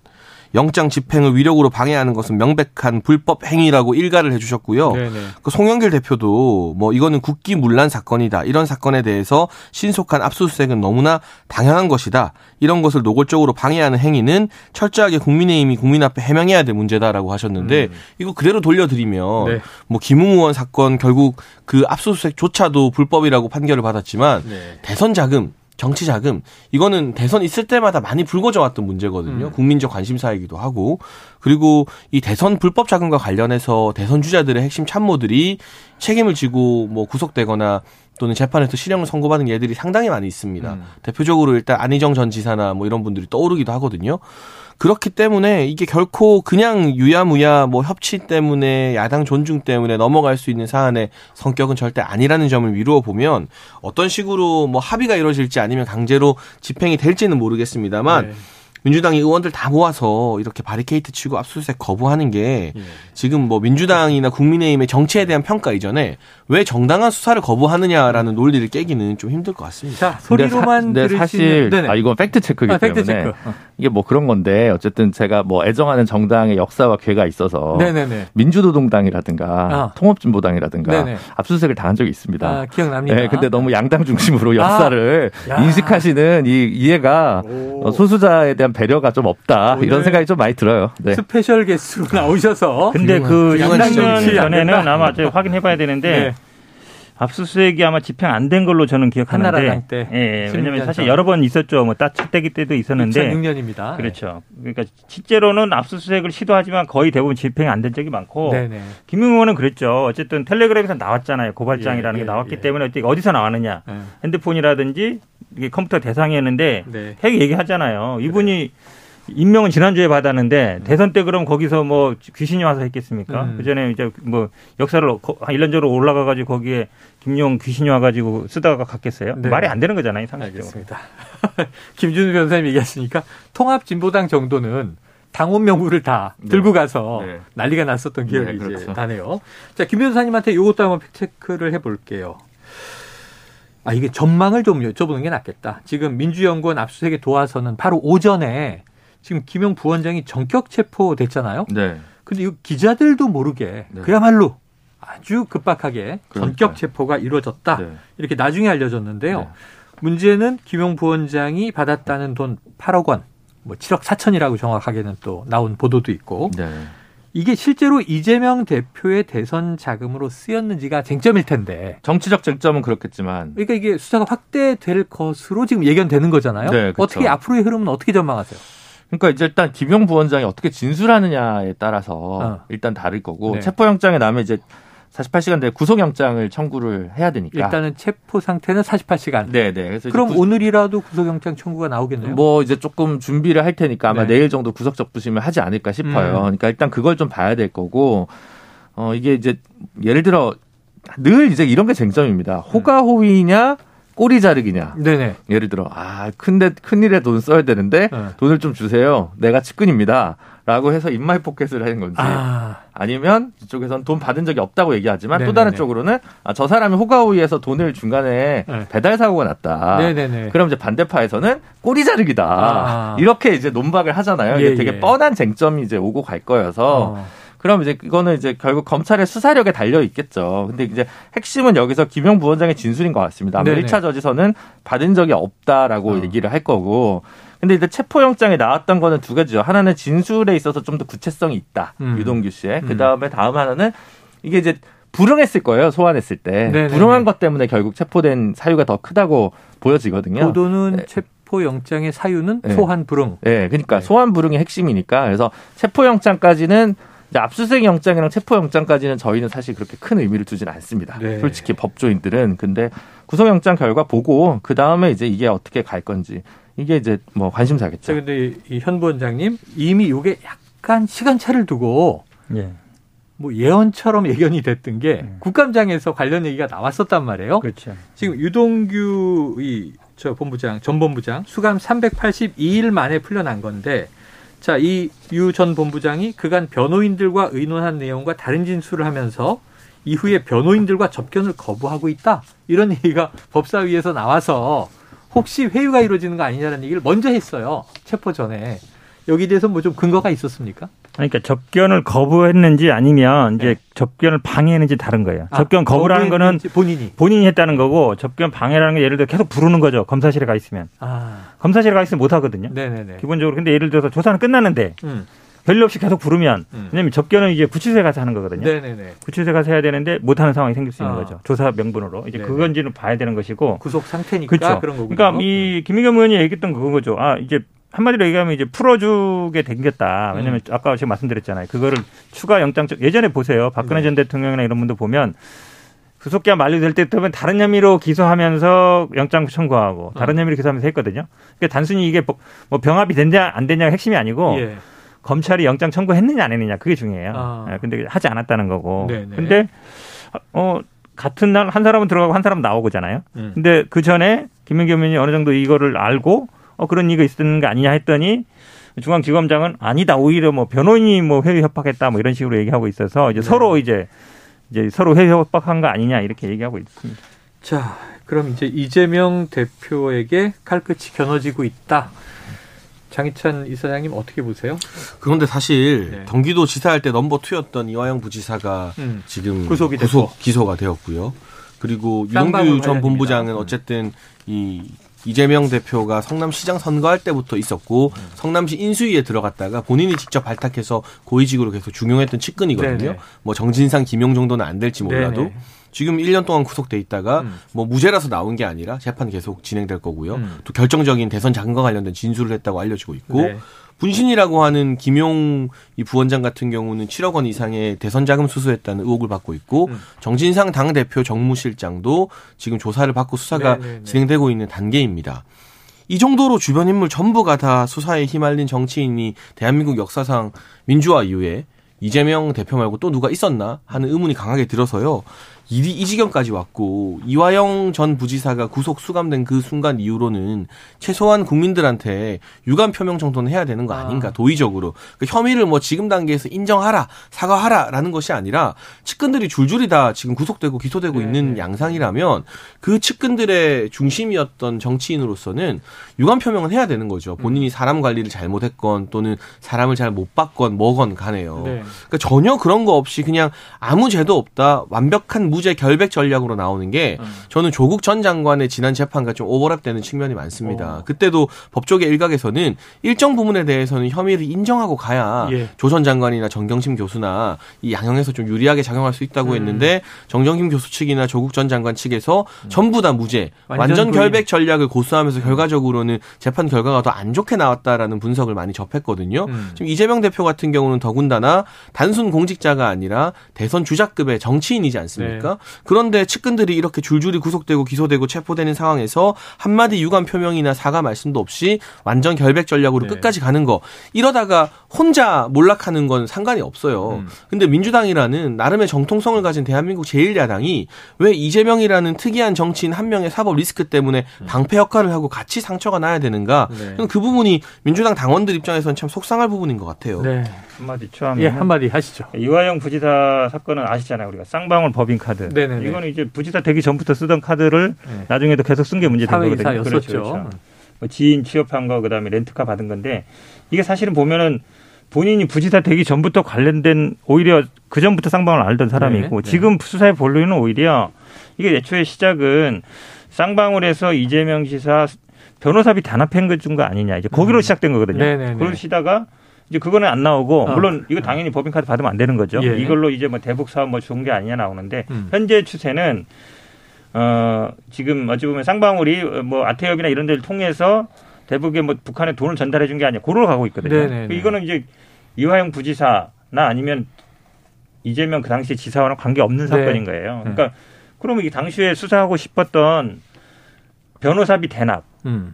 영장 집행을 위력으로 방해하는 것은 명백한 불법 행위라고 일가를 해주셨고요. 네네. 그 송영길 대표도 뭐 이거는 국기 문란 사건이다. 이런 사건에 대해서 신속한 압수수색은 너무나 당연한 것이다. 이런 것을 노골적으로 방해하는 행위는 철저하게 국민의힘이 국민 앞에 해명해야 될 문제다라고 하셨는데 음. 이거 그대로 돌려드리면 네. 뭐 김웅 의원 사건 결국 그 압수수색조차도 불법이라고 판결을 받았지만 네. 대선 자금 정치 자금 이거는 대선 있을 때마다 많이 불거져 왔던 문제거든요. 음. 국민적 관심사이기도 하고 그리고 이 대선 불법 자금과 관련해서 대선 주자들의 핵심 참모들이 책임을 지고 뭐 구속되거나 또는 재판에서 실형을 선고받은 예들이 상당히 많이 있습니다. 음. 대표적으로 일단 안희정 전 지사나 뭐 이런 분들이 떠오르기도 하거든요. 그렇기 때문에 이게 결코 그냥 유야무야 뭐 협치 때문에 야당 존중 때문에 넘어갈 수 있는 사안의 성격은 절대 아니라는 점을 미루어 보면 어떤 식으로 뭐 합의가 이루어질지 아니면 강제로 집행이 될지는 모르겠습니다만 네. 민주당 의원들 다 모아서 이렇게 바리케이트 치고 압수수색 거부하는 게 예. 지금 뭐 민주당이나 국민의힘의 정치에 대한 평가 이전에 왜 정당한 수사를 거부하느냐라는 논리를 깨기는 좀 힘들 것 같습니다. 자, 소리로만 네, 사실 네네. 아 이건 fact check기 아, 때문에 체크. 어. 이게 뭐 그런 건데 어쨌든 제가 뭐 애정하는 정당의 역사와 궤가 있어서 네네네. 민주노동당이라든가 아. 통합진보당이라든가 네네. 압수수색을 당한 적이 있습니다. 아, 기억납니다. 네, 근데 너무 양당 중심으로 역사를 아. 인식하시는 이 이해가 오. 소수자에 대한 배려가 좀 없다 이런 생각이 좀 많이 들어요. 네. special guest로 나오셔서 근데 그 2년 전에는 아마 제가 확인해봐야 되는데. 네. 압수수색이 아마 집행 안 된 걸로 저는 기억하는데. 한나라당 때. 예, 왜냐면 사실 여러 번 있었죠. 뭐 따뜻대기 때도 있었는데. 2006년입니다. 그렇죠. 그러니까 실제로는 압수수색을 시도하지만 거의 대부분 집행이 안된 적이 많고. 네네. 김용 의원은 그랬죠. 어쨌든 텔레그램에서 나왔잖아요. 고발장이라는 예, 게 나왔기 예, 때문에 어디서 나왔느냐. 예. 핸드폰이라든지 이게 컴퓨터 대상이었는데 네. 핵 얘기하잖아요. 이분이 네. 임명은 지난주에 받았는데 음. 대선 때 그럼 거기서 뭐 귀신이 와서 했겠습니까? 음. 그 전에 이제 뭐 역사를 한 1년 전으로 올라가 가지고 거기에 김용 귀신이 와 가지고 쓰다가 갔겠어요? 네. 말이 안 되는 거잖아요, 상식적으로. 알겠습니다. <laughs> 김준우 변호사님 얘기하시니까 통합 진보당 정도는 당원 명부를 다 네. 들고 가서 네. 난리가 났었던 기억이 네, 그렇죠. 이제 나네요. 자, 김 변호사님한테 이것도 한번 팩체크를 해 볼게요. 아, 이게 전망을 좀 여쭤보는 게 낫겠다. 지금 민주연구원 압수수색에 도와서는 바로 오전에 지금 김영 부원장이 전격 체포됐잖아요. 네. 근데 이 기자들도 모르게 네. 그야말로 아주 급박하게 그러니까요. 전격 체포가 이루어졌다. 네. 이렇게 나중에 알려졌는데요. 네. 문제는 김용 부원장이 받았다는 돈 8억 원, 뭐 7억 4천이라고 정확하게는 또 나온 보도도 있고. 네. 이게 실제로 이재명 대표의 대선 자금으로 쓰였는지가 쟁점일 텐데. 정치적 쟁점은 그렇겠지만. 그러니까 이게 수사가 확대될 것으로 지금 예견되는 거잖아요. 네, 그렇죠. 어떻게 앞으로의 흐름은 어떻게 전망하세요? 그러니까 이제 일단 김용 부원장이 어떻게 진술하느냐에 따라서 어. 일단 다를 거고 네. 체포영장에 나면 이제 48시간 내에 구속영장을 청구를 해야 되니까. 일단은 체포 상태는 48시간. 네네. 그래서 그럼 구... 오늘이라도 구속영장 청구가 나오겠네요. 뭐 이제 조금 준비를 할 테니까 아마 네. 내일 정도 구속적부심을 하지 않을까 싶어요. 음. 그러니까 일단 그걸 좀 봐야 될 거고, 어 이게 이제 예를 들어 늘 이제 이런 게 쟁점입니다. 호가호위냐 꼬리 자르기냐. 네네. 예를 들어, 아, 큰데, 큰일에 돈 써야 되는데, 네. 돈을 좀 주세요. 내가 측근입니다. 라고 해서 입마이 포켓을 하는 건지 아. 니면 이쪽에서는 돈 받은 적이 없다고 얘기하지만 네네네. 또 다른 쪽으로는 아, 저 사람이 호가우이에서 돈을 중간에 네. 배달 사고가 났다. 네네네. 그럼 이제 반대파에서는 꼬리 자르기다. 아. 이렇게 이제 논박을 하잖아요. 예, 이게 되게 예. 뻔한 쟁점이 이제 오고 갈 거여서 어. 그럼 이제 이거는 이제 결국 검찰의 수사력에 달려 있겠죠. 근데 이제 핵심은 여기서 김영 부원장의 진술인 것 같습니다. 아마 네네. 1차 저지서는 받은 적이 없다라고 어. 얘기를 할 거고. 근데 이제 체포영장에 나왔던 거는 두 가지죠. 하나는 진술에 있어서 좀 더 구체성이 있다. 음. 유동규 씨의. 그 다음에 다음 하나는 이게 이제 불응했을 거예요. 소환했을 때. 네네네. 불응한 것 때문에 결국 체포된 사유가 더 크다고 보여지거든요. 보도는 네. 체포영장의 사유는 네. 소환 불응. 네, 그러니까 네. 소환 불응이 핵심이니까 그래서 체포영장까지는 압수수색 영장이랑 체포 영장까지는 저희는 사실 그렇게 큰 의미를 두지는 않습니다. 네. 솔직히 법조인들은 근데 구속영장 결과 보고 그 다음에 이제 이게 어떻게 갈 건지 이게 이제 뭐 관심사겠죠. 근데 이현 부원장님 이미 요게 약간 시간차를 두고 예. 뭐 예언처럼 예견이 됐던 게 예. 국감장에서 관련 얘기가 나왔었단 말이에요. 그렇죠. 지금 유동규 이 저 본부장 전 본부장 수감 382일 만에 풀려난 건데 자, 이 유 전 본부장이 그간 변호인들과 의논한 내용과 다른 진술을 하면서 이후에 변호인들과 접견을 거부하고 있다. 이런 <laughs> 얘기가 법사위에서 나와서 혹시 회유가 이루어지는 거 아니냐는 얘기를 먼저 했어요. 체포 전에. 여기 대해서 뭐 좀 근거가 있었습니까? 그러니까 접견을 거부했는지 아니면 이제 네. 접견을 방해했는지 다른 거예요. 아, 접견 거부라는 거는 본인이 본인이 했다는 거고 접견 방해라는 게 예를 들어 계속 부르는 거죠. 검사실에 가 있으면 아. 검사실에 가 있으면 못 하거든요. 네네네. 기본적으로 근데 예를 들어서 조사는 끝났는데 음. 별일 없이 계속 부르면 음. 왜냐면 접견은 이제 구치소에 가서 하는 거거든요. 네네네. 구치소에 가서 해야 되는데 못 하는 상황이 생길 수 있는 아. 거죠. 조사 명분으로 이제 네네. 그건지는 봐야 되는 것이고 구속 상태니까 그렇죠. 그런 거군요. 그러니까 이 김의겸 의원이 얘기했던 그거죠. 아 이제 한마디로 얘기하면 이제 풀어주게 된겠다. 왜냐면 음. 아까 제가 말씀드렸잖아요. 그거를 추가 영장 예전에 보세요. 박근혜 네. 전 대통령이나 이런 분들 보면 구속기한 만료될 때부터 다른 혐의로 기소하면서 영장 청구하고 다른 어. 혐의로 기소하면서 했거든요. 그러니까 단순히 이게 뭐, 뭐 병합이 된냐 안 되냐가 핵심이 아니고 예. 검찰이 영장 청구했느냐 안 했느냐 그게 중요해요. 아. 예, 근데 하지 않았다는 거고. 네네. 근데 어 같은 날 한 사람은 들어가고 한 사람은 나오고잖아요. 음. 근데 그 전에 김민겸 의원이 어느 정도 이거를 알고 어, 그런 얘기가 있었는 거 아니냐 했더니 중앙지검장은 아니다 오히려 뭐 변호인이 뭐 회유 협박했다 뭐 이런 식으로 얘기하고 있어서 이제 네. 서로 이제 이제 서로 회유 협박한 거 아니냐 이렇게 얘기하고 있습니다. 자, 그럼 이제 이재명 대표에게 칼끝이 겨눠지고 있다. 장희찬 이사장님 어떻게 보세요? 그런데 사실 네. 경기도 지사할 때 넘버 투였던 이화영 부지사가 음. 지금 구속이 구속 기소가 되었고요. 그리고 유동규 전 본부장은 음. 어쨌든 이 이재명 대표가 성남시장 선거할 때부터 있었고 음. 성남시 인수위에 들어갔다가 본인이 직접 발탁해서 고위직으로 계속 중용했던 측근이거든요. 네네. 뭐 정진상, 김용 정도는 안 될지 몰라도 네네. 지금 1년 동안 구속돼 있다가 음. 뭐 무죄라서 나온 게 아니라 재판 계속 진행될 거고요. 음. 또 결정적인 대선 자금과 관련된 진술을 했다고 알려지고 있고 네. 분신이라고 하는 김용 이 부원장 같은 경우는 7억 원 이상의 대선 자금 수수했다는 의혹을 받고 있고 음. 정진상 당 대표 정무실장도 지금 조사를 받고 수사가 네네네. 네, 네. 진행되고 있는 단계입니다. 이 정도로 주변 인물 전부가 다 수사에 휘말린 정치인이 대한민국 역사상 민주화 이후에 이재명 대표 말고 또 누가 있었나 하는 의문이 강하게 들어서요. 이, 이 지경까지 왔고 이화영 전 부지사가 구속 수감된 그 순간 이후로는 최소한 국민들한테 유감 표명 정도는 해야 되는 거 아닌가 아. 도의적으로 그 혐의를 뭐 지금 단계에서 인정하라 사과하라라는 것이 아니라 측근들이 줄줄이 다 지금 구속되고 기소되고 네. 있는 양상이라면 그 측근들의 중심이었던 정치인으로서는 유감 표명은 해야 되는 거죠 본인이 음. 사람 관리를 잘못했건 또는 사람을 잘 못 봤건 뭐건 간에요 네. 그러니까 전혀 그런 거 없이 그냥 아무 죄도 없다 완벽한 무 무죄 결백 전략으로 나오는 게 음. 저는 조국 전 장관의 지난 재판과 좀 오버랩되는 측면이 많습니다. 어. 그때도 법조계 일각에서는 일정 부분에 대해서는 혐의를 인정하고 가야 예. 조전 장관이나 정경심 교수나 이 양형에서 좀 유리하게 작용할 수 있다고 음. 했는데 정경심 교수 측이나 조국 전 장관 측에서 음. 전부 다 무죄, 완전, 완전 결백 전략을 고수하면서 결과적으로는 재판 결과가 더 안 좋게 나왔다라는 분석을 많이 접했거든요. 음. 지금 이재명 대표 같은 경우는 더군다나 단순 공직자가 아니라 대선 주자급의 정치인이지 않습니까? 네. 아닙니까? 그런데 측근들이 이렇게 줄줄이 구속되고 기소되고 체포되는 상황에서 한마디 유감 표명이나 사과 말씀도 없이 완전 결백 전략으로 네. 끝까지 가는 거 이러다가 혼자 몰락하는 건 상관이 없어요. 음. 근데 민주당이라는 나름의 정통성을 가진 대한민국 제1야당이 왜 이재명이라는 특이한 정치인 한 명의 사법 리스크 때문에 음. 방패 역할을 하고 같이 상처가 나야 되는가? 네. 그 부분이 민주당 당원들 입장에서는 참 속상할 부분인 것 같아요. 네. 한마디 추하면 예, 한마디 하시죠. 이화영 부지사 사건은 아시잖아요. 우리가 쌍방울 법인 카 드. 네네 이거는 이제 부지사 되기 전부터 쓰던 카드를 네. 나중에도 계속 쓴 게 문제된 거거든요. 그렇죠. 그렇죠. 뭐 지인 취업한 거 그다음에 렌트카 받은 건데 이게 사실은 보면은 본인이 부지사 되기 전부터 관련된 오히려 그 전부터 쌍방울 알던 사람이 네. 있고 네. 지금 수사의 본론은 오히려 이게 애초에 시작은 쌍방울 에서 이재명 지사 변호사비 단합한 것 준 거 아니냐 이제 거기로 음. 시작된 거거든요. 네네네. 그러시다가 이제 그거는 안 나오고 어. 물론 이거 당연히 법인카드 받으면 안 되는 거죠. 예. 이걸로 이제 뭐 대북 사업 뭐 좋은 게 아니냐 나오는데 음. 현재 추세는 어 지금 어찌 보면 쌍방울이 뭐 아태협이나 이런 데를 통해서 대북에 뭐 북한에 돈을 전달해 준 게 아니라 고로 가고 있거든요. 네네네. 이거는 이제 이화영 부지사나 아니면 이재명 그 당시 지사와는 관계 없는 네. 사건인 거예요. 네. 그러니까 그러면 이 당시에 수사하고 싶었던 변호사비 대납 음.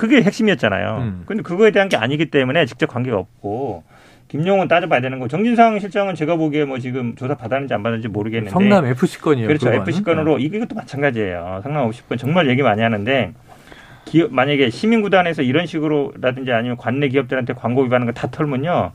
그게 핵심이었잖아요. 음. 근데 그거에 대한 게 아니기 때문에 직접 관계가 없고 김용은 따져봐야 되는 거. 정진상 실장은 제가 보기에 뭐 지금 조사 받았는지 안 받았는지 모르겠는데. 성남 FC 건이에요. 그렇죠. 그거는. FC 건으로 네. 이것도 마찬가지예요. 성남 FC 건 정말 얘기 많이 하는데 기업 만약에 시민 구단에서 이런 식으로라든지 아니면 관내 기업들한테 광고 위반하는 거 다 털면요.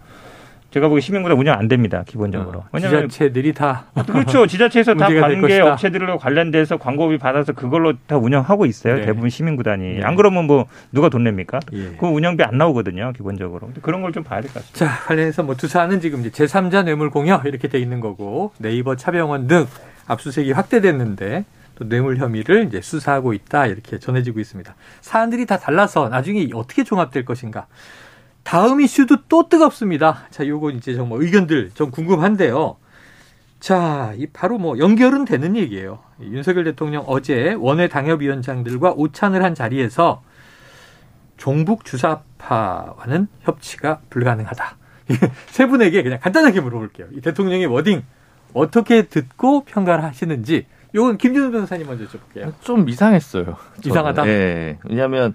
제가 보기 시민구단 운영 안 됩니다 기본적으로. 어, 왜냐하면 지자체들이 다 <laughs> 그렇죠. 지자체에서 다 관계 업체들로 관련돼서 광고비 받아서 그걸로 다 운영하고 있어요. 네. 대부분 시민구단이. 네. 안 그러면 뭐 누가 돈 냅니까? 예. 그 운영비 안 나오거든요. 기본적으로. 그런 걸 좀 봐야 될 것 같습니다. 자 관련해서 뭐 투사는 지금 이제 제3자 뇌물 공여 이렇게 돼 있는 거고 네이버 차병원 등 압수수색이 확대됐는데 또 뇌물 혐의를 이제 수사하고 있다 이렇게 전해지고 있습니다. 사안들이 다 달라서 나중에 어떻게 종합될 것인가. 다음 이슈도 또 뜨겁습니다. 자, 요거 이제 정말 의견들 좀 궁금한데요. 자, 이 바로 뭐 연결은 되는 얘기예요. 윤석열 대통령 어제 원외 당협위원장들과 오찬을 한 자리에서 종북 주사파와는 협치가 불가능하다. <laughs> 세 분에게 그냥 간단하게 물어볼게요. 이 대통령의 워딩 어떻게 듣고 평가를 하시는지 요건 김준호 변호사님 먼저 여쭤볼게요. 좀 이상했어요. 이상하다? 네. 왜냐하면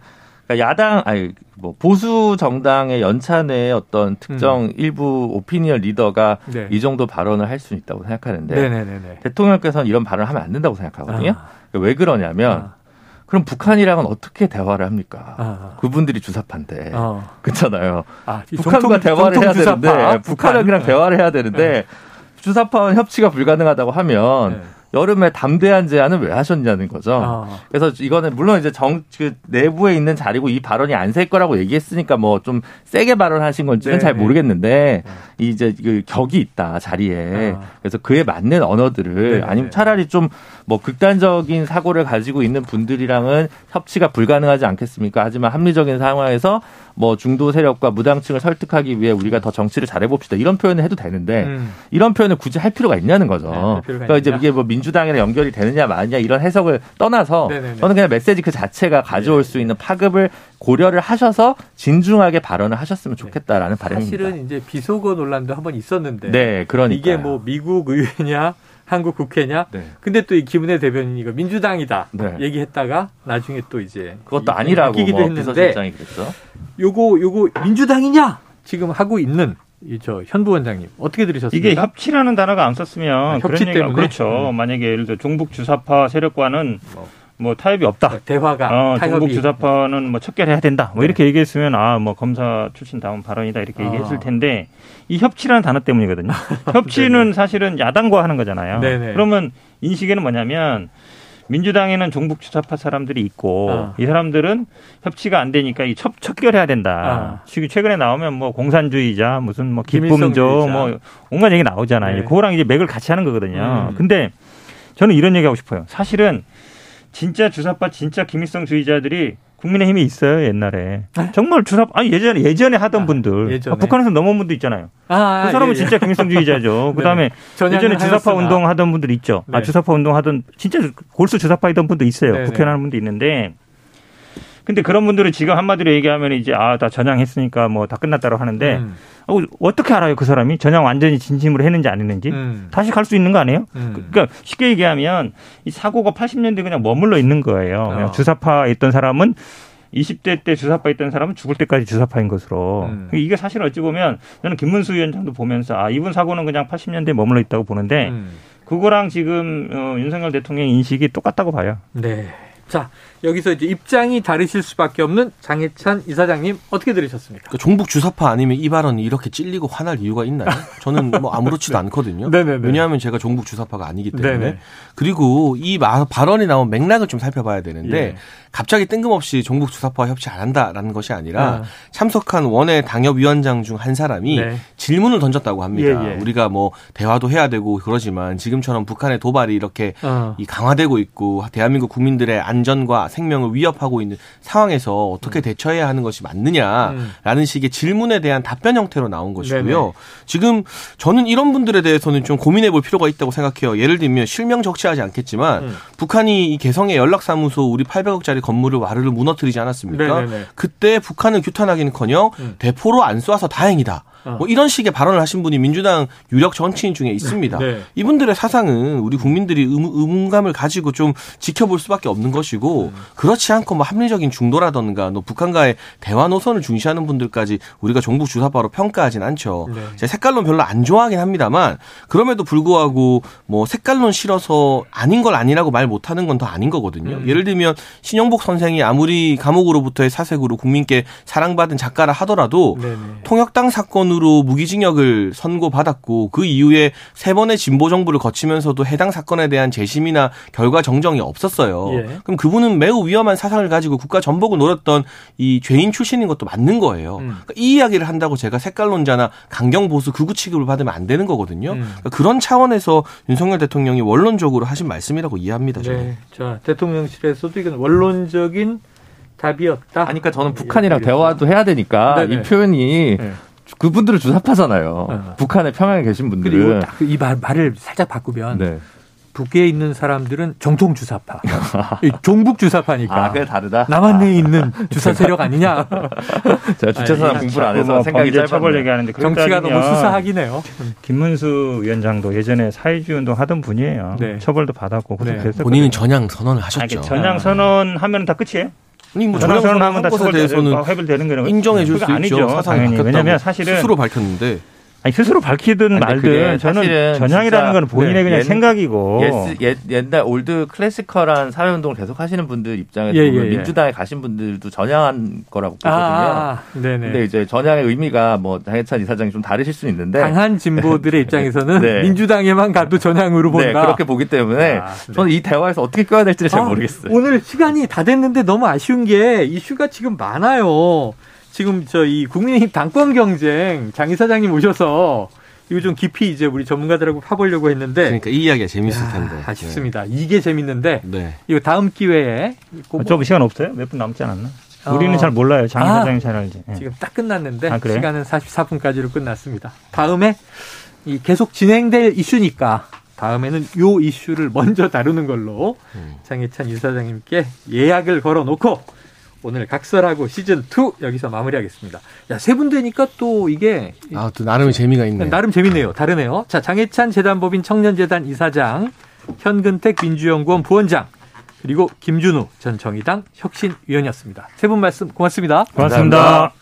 그러니까 야당 아니 뭐 보수 정당의 연찬의 어떤 특정 음. 일부 오피니언 리더가 네. 이 정도 발언을 할수 있다고 생각하는데 네네네네. 대통령께서는 이런 발언을 하면 안 된다고 생각하거든요. 아. 그러니까 왜 그러냐면 아. 그럼 북한이랑은 어떻게 대화를 합니까? 아. 그분들이 주사파인데 어. 그렇잖아요. 아, 북한과 대화를 해야 주사파? 되는데 북한이랑 대화를 해야 되는데 네. 주사파와 협치가 불가능하다고 하면. 네. 여름에 담대한 제안을 왜 하셨냐는 거죠. 어. 그래서 이거는 물론 이제 정, 그 내부에 있는 자리고 이 발언이 안 셀 거라고 얘기했으니까 뭐 좀 세게 발언하신 건지는 네 잘 모르겠는데 네. 이제 그 격이 있다 자리에. 어. 그래서 그에 맞는 언어들을 네네. 아니면 차라리 좀 뭐 극단적인 사고를 가지고 있는 분들이랑은 협치가 불가능하지 않겠습니까? 하지만 합리적인 상황에서 뭐 중도 세력과 무당층을 설득하기 위해 우리가 더 정치를 잘해봅시다 이런 표현을 해도 되는데 음. 이런 표현을 굳이 할 필요가 있냐는 거죠. 네, 그러니까 이제 이게 뭐 민주당이랑 연결이 되느냐 마느냐 이런 해석을 떠나서 네네네. 저는 그냥 메시지 그 자체가 가져올 수 있는 파급을 고려를 하셔서 진중하게 발언을 하셨으면 네. 좋겠다라는 네. 바람입니다. 사실은 이제 비속어 논란도 한번 있었는데 네, 그러니까 이게 뭐 미국 의회냐 한국 국회냐? 네. 근데 또 이 김은혜 대변인이 거 민주당이다 네. 얘기했다가 나중에 또 이제 그것도 아니라고 뭐 했는데 요거 요거 민주당이냐 지금 하고 있는 이저 현부 원장님 어떻게 들으셨습니까? 이게 협치라는 단어가 안 썼으면 아, 협치 때문에 그렇죠. 음. 만약에 예를 들어 종북 주사파 세력과는 뭐. 뭐 타협이 없다. 대화가 어, 중국 주사파는 뭐 척결해야 된다. 뭐 네. 이렇게 얘기했으면 아 뭐 검사 출신 다운 발언이다 이렇게 아. 얘기했을 텐데 이 협치라는 단어 때문이거든요. <laughs> 협치는 사실은 야당과 하는 거잖아요. 네네. 그러면 인식에는 뭐냐면 민주당에는 종북 주사파 사람들이 있고 아. 이 사람들은 협치가 안 되니까 이 척, 척결해야 된다. 아. 최근에 나오면 뭐 공산주의자 무슨 뭐 기쁨조 뭐 온갖 얘기 나오잖아요. 네. 그거랑 이제 맥을 같이 하는 거거든요. 음. 근데 저는 이런 얘기 하고 싶어요. 사실은 진짜 주사파 진짜 김일성 주의자들이 국민의힘이 있어요 옛날에 아? 정말 주사 아니 예전에 예전에 하던 아, 분들 예전에? 아, 북한에서 넘어온 분도 있잖아요. 아, 그 사람은 예, 예. 진짜 김일성주의자죠. <laughs> 그다음에 네. 예전에 주사파 운동 하던 분들 있죠. 아, 네. 아 주사파 운동 하던 진짜 골수 주사파이던 분도 있어요. 네, 국회 나는 분도 있는데 근데 그런 분들은 지금 한마디로 얘기하면 이제 아 다 전향했으니까 뭐 다 끝났다고 하는데 음. 어, 떻게 알아요 그 사람이 전향 완전히 진심으로 했는지 안 했는지 음. 다시 갈 수 있는 거 아니에요? 음. 그러니까 쉽게 얘기하면 이 사고가 80년대 그냥 머물러 있는 거예요. 그냥 어. 주사파에 있던 사람은 20대 때 주사파 있던 사람은 죽을 때까지 주사파인 것으로. 음. 이게 사실 어찌 보면 저는 김문수 위원장도 보면서 아 이분 사고는 그냥 80년대에 머물러 있다고 보는데 음. 그거랑 지금 어, 윤석열 대통령 인식이 똑같다고 봐요. 네. 자, 여기서 이제 입장이 다르실 수밖에 없는 장해찬 이사장님 어떻게 들으셨습니까? 그러니까 종북 주사파 아니면 이 발언이 이렇게 찔리고 화날 이유가 있나요? 저는 뭐 아무렇지도 <laughs> 네. 않거든요. 네네네. 왜냐하면 제가 종북 주사파가 아니기 때문에. 네네. 그리고 이 발언이 나온 맥락을 좀 살펴봐야 되는데 예. 갑자기 뜬금없이 종북 주사파와 협치 안 한다라는 것이 아니라 네. 참석한 원외 당협위원장 중 한 사람이 네. 질문을 던졌다고 합니다. 예, 예. 우리가 뭐 대화도 해야 되고 그러지만 지금처럼 북한의 도발이 이렇게 어. 이 강화되고 있고 대한민국 국민들의 안전과 생명을 위협하고 있는 상황에서 어떻게 음. 대처해야 하는 것이 맞느냐라는 음. 식의 질문에 대한 답변 형태로 나온 것이고요. 네네. 지금 저는 이런 분들에 대해서는 좀 고민해 볼 필요가 있다고 생각해요. 예를 들면 실명 적시하지 않겠지만 음. 북한이 이 개성의 연락사무소 우리 800억짜리 가지 건물을 와르르 무너뜨리지 않았습니까? 네네네. 그때 북한을 규탄하기는커녕 음. 대포로 안 쏴서 다행이다. 어. 뭐 이런 식의 발언을 하신 분이 민주당 유력 정치인 중에 있습니다. 네. 이분들의 사상은 우리 국민들이 의, 문감을 가지고 좀 지켜볼 수밖에 없는 것이고 음. 그렇지 않고 뭐 합리적인 중도라던가 또 북한과의 대화 노선을 중시하는 분들까지 우리가 종북 주사파로 평가하진 않죠. 네. 제 색깔론 별로 안 좋아하긴 합니다만 그럼에도 불구하고 뭐 색깔론 싫어서 아닌 걸 아니라고 말 못하는 건 더 아닌 거거든요. 음. 예를 들면 신영복 선생이 아무리 감옥으로부터의 사색으로 국민께 사랑받은 작가라 하더라도 네네. 통역당 사건 건으로 무기징역을 선고받았고 그 이후에 세 번의 진보 정부를 거치면서도 해당 사건에 대한 재심이나 결과 정정이 없었어요. 예. 그럼 그분은 매우 위험한 사상을 가지고 국가 전복을 노렸던 이 죄인 출신인 것도 맞는 거예요. 음. 그러니까 이 이야기를 한다고 제가 색깔론자나 강경 보수 극우 취급을 받으면 안 되는 거거든요. 음. 그러니까 그런 차원에서 윤석열 대통령이 원론적으로 하신 말씀이라고 이해합니다. 저는. 네. 자 대통령실에서도 이건 원론적인 답이었다. 아니, 그러니까 저는 북한이랑 대화도 해야 되니까 네네. 이 표현이 네. 그분들은 주사파잖아요. 어. 북한에 평양에 계신 분들은. 그리고 이 말, 말을 살짝 바꾸면 네. 북에 있는 사람들은 정통 주사파, 종북 주사파니까. 아, 그게 다르다. 남한내에 있는 주사 세력 아니냐. <laughs> 제가 주체사상 공부를 안 해서 뭐 생각이 짧아벌 얘기하는데 정치가 너무 수사하기네요. 김문수 위원장도 예전에 사회주의 운동 하던 분이에요. 네. 처벌도 받았고 네. 본인은 전향 선언을 하셨죠. 아니, 전향 선언하면 다 끝이에요. 아니 뭐 전향선언 하면 다 것에 대해서는 회불되는 거는 인정해 줄수 있죠. 사상이 왜냐하면 사실은 스스로 밝혔는데 아니 스스로 밝히든 말든 저는 전향이라는 건 본인의 네, 그냥 옛, 생각이고 옛, 옛날 old classical한 사회 운동을 계속 하시는 분들 입장에서 예, 예, 예. 민주당에 가신 분들도 전향한 거라고 보거든요. 아, 네네. 근데 이제 전향의 의미가 뭐 장예찬 이사장이 좀 다르실 수 있는데 강한 진보들의 <laughs> 입장에서는 네. 민주당에만 가도 전향으로 본다. 네, 그렇게 보기 때문에 아, 네. 저는 이 대화에서 어떻게 껴야 될지를 잘 아, 모르겠어요. 오늘 시간이 다 됐는데 너무 아쉬운 게 이슈가 지금 많아요. 지금 저 이 국민의힘 당권 경쟁 장 이사장님 오셔서 이거 좀 깊이 이제 우리 전문가들하고 파보려고 했는데 그러니까 이 이야기가 재밌을 텐데 아쉽습니다. 네. 이게 재밌는데 네. 이거 다음 기회에 뭐... 좀 시간 없어요? 몇 분 남지 않았나? 어... 우리는 잘 몰라요. 장 이사장이 아, 잘 알지. 네. 지금 딱 끝났는데 아, 시간은 44분까지로 끝났습니다. 다음에 이 계속 진행될 이슈니까 다음에는 요 이슈를 먼저 다루는 걸로 음. 장혜찬 이사장님께 예약을 걸어놓고 오늘 각설하고 시즌 2 여기서 마무리하겠습니다. 야, 세 분 되니까 또 이게 아, 또 나름 재미가 있네요. 나름 재밌네요. 다르네요. 자, 장혜찬 재단법인 청년재단 이사장, 현근택 민주연구원 부원장, 그리고 김준우 전 정의당 혁신위원이었습니다. 세 분 말씀 고맙습니다. 고맙습니다. 감사합니다.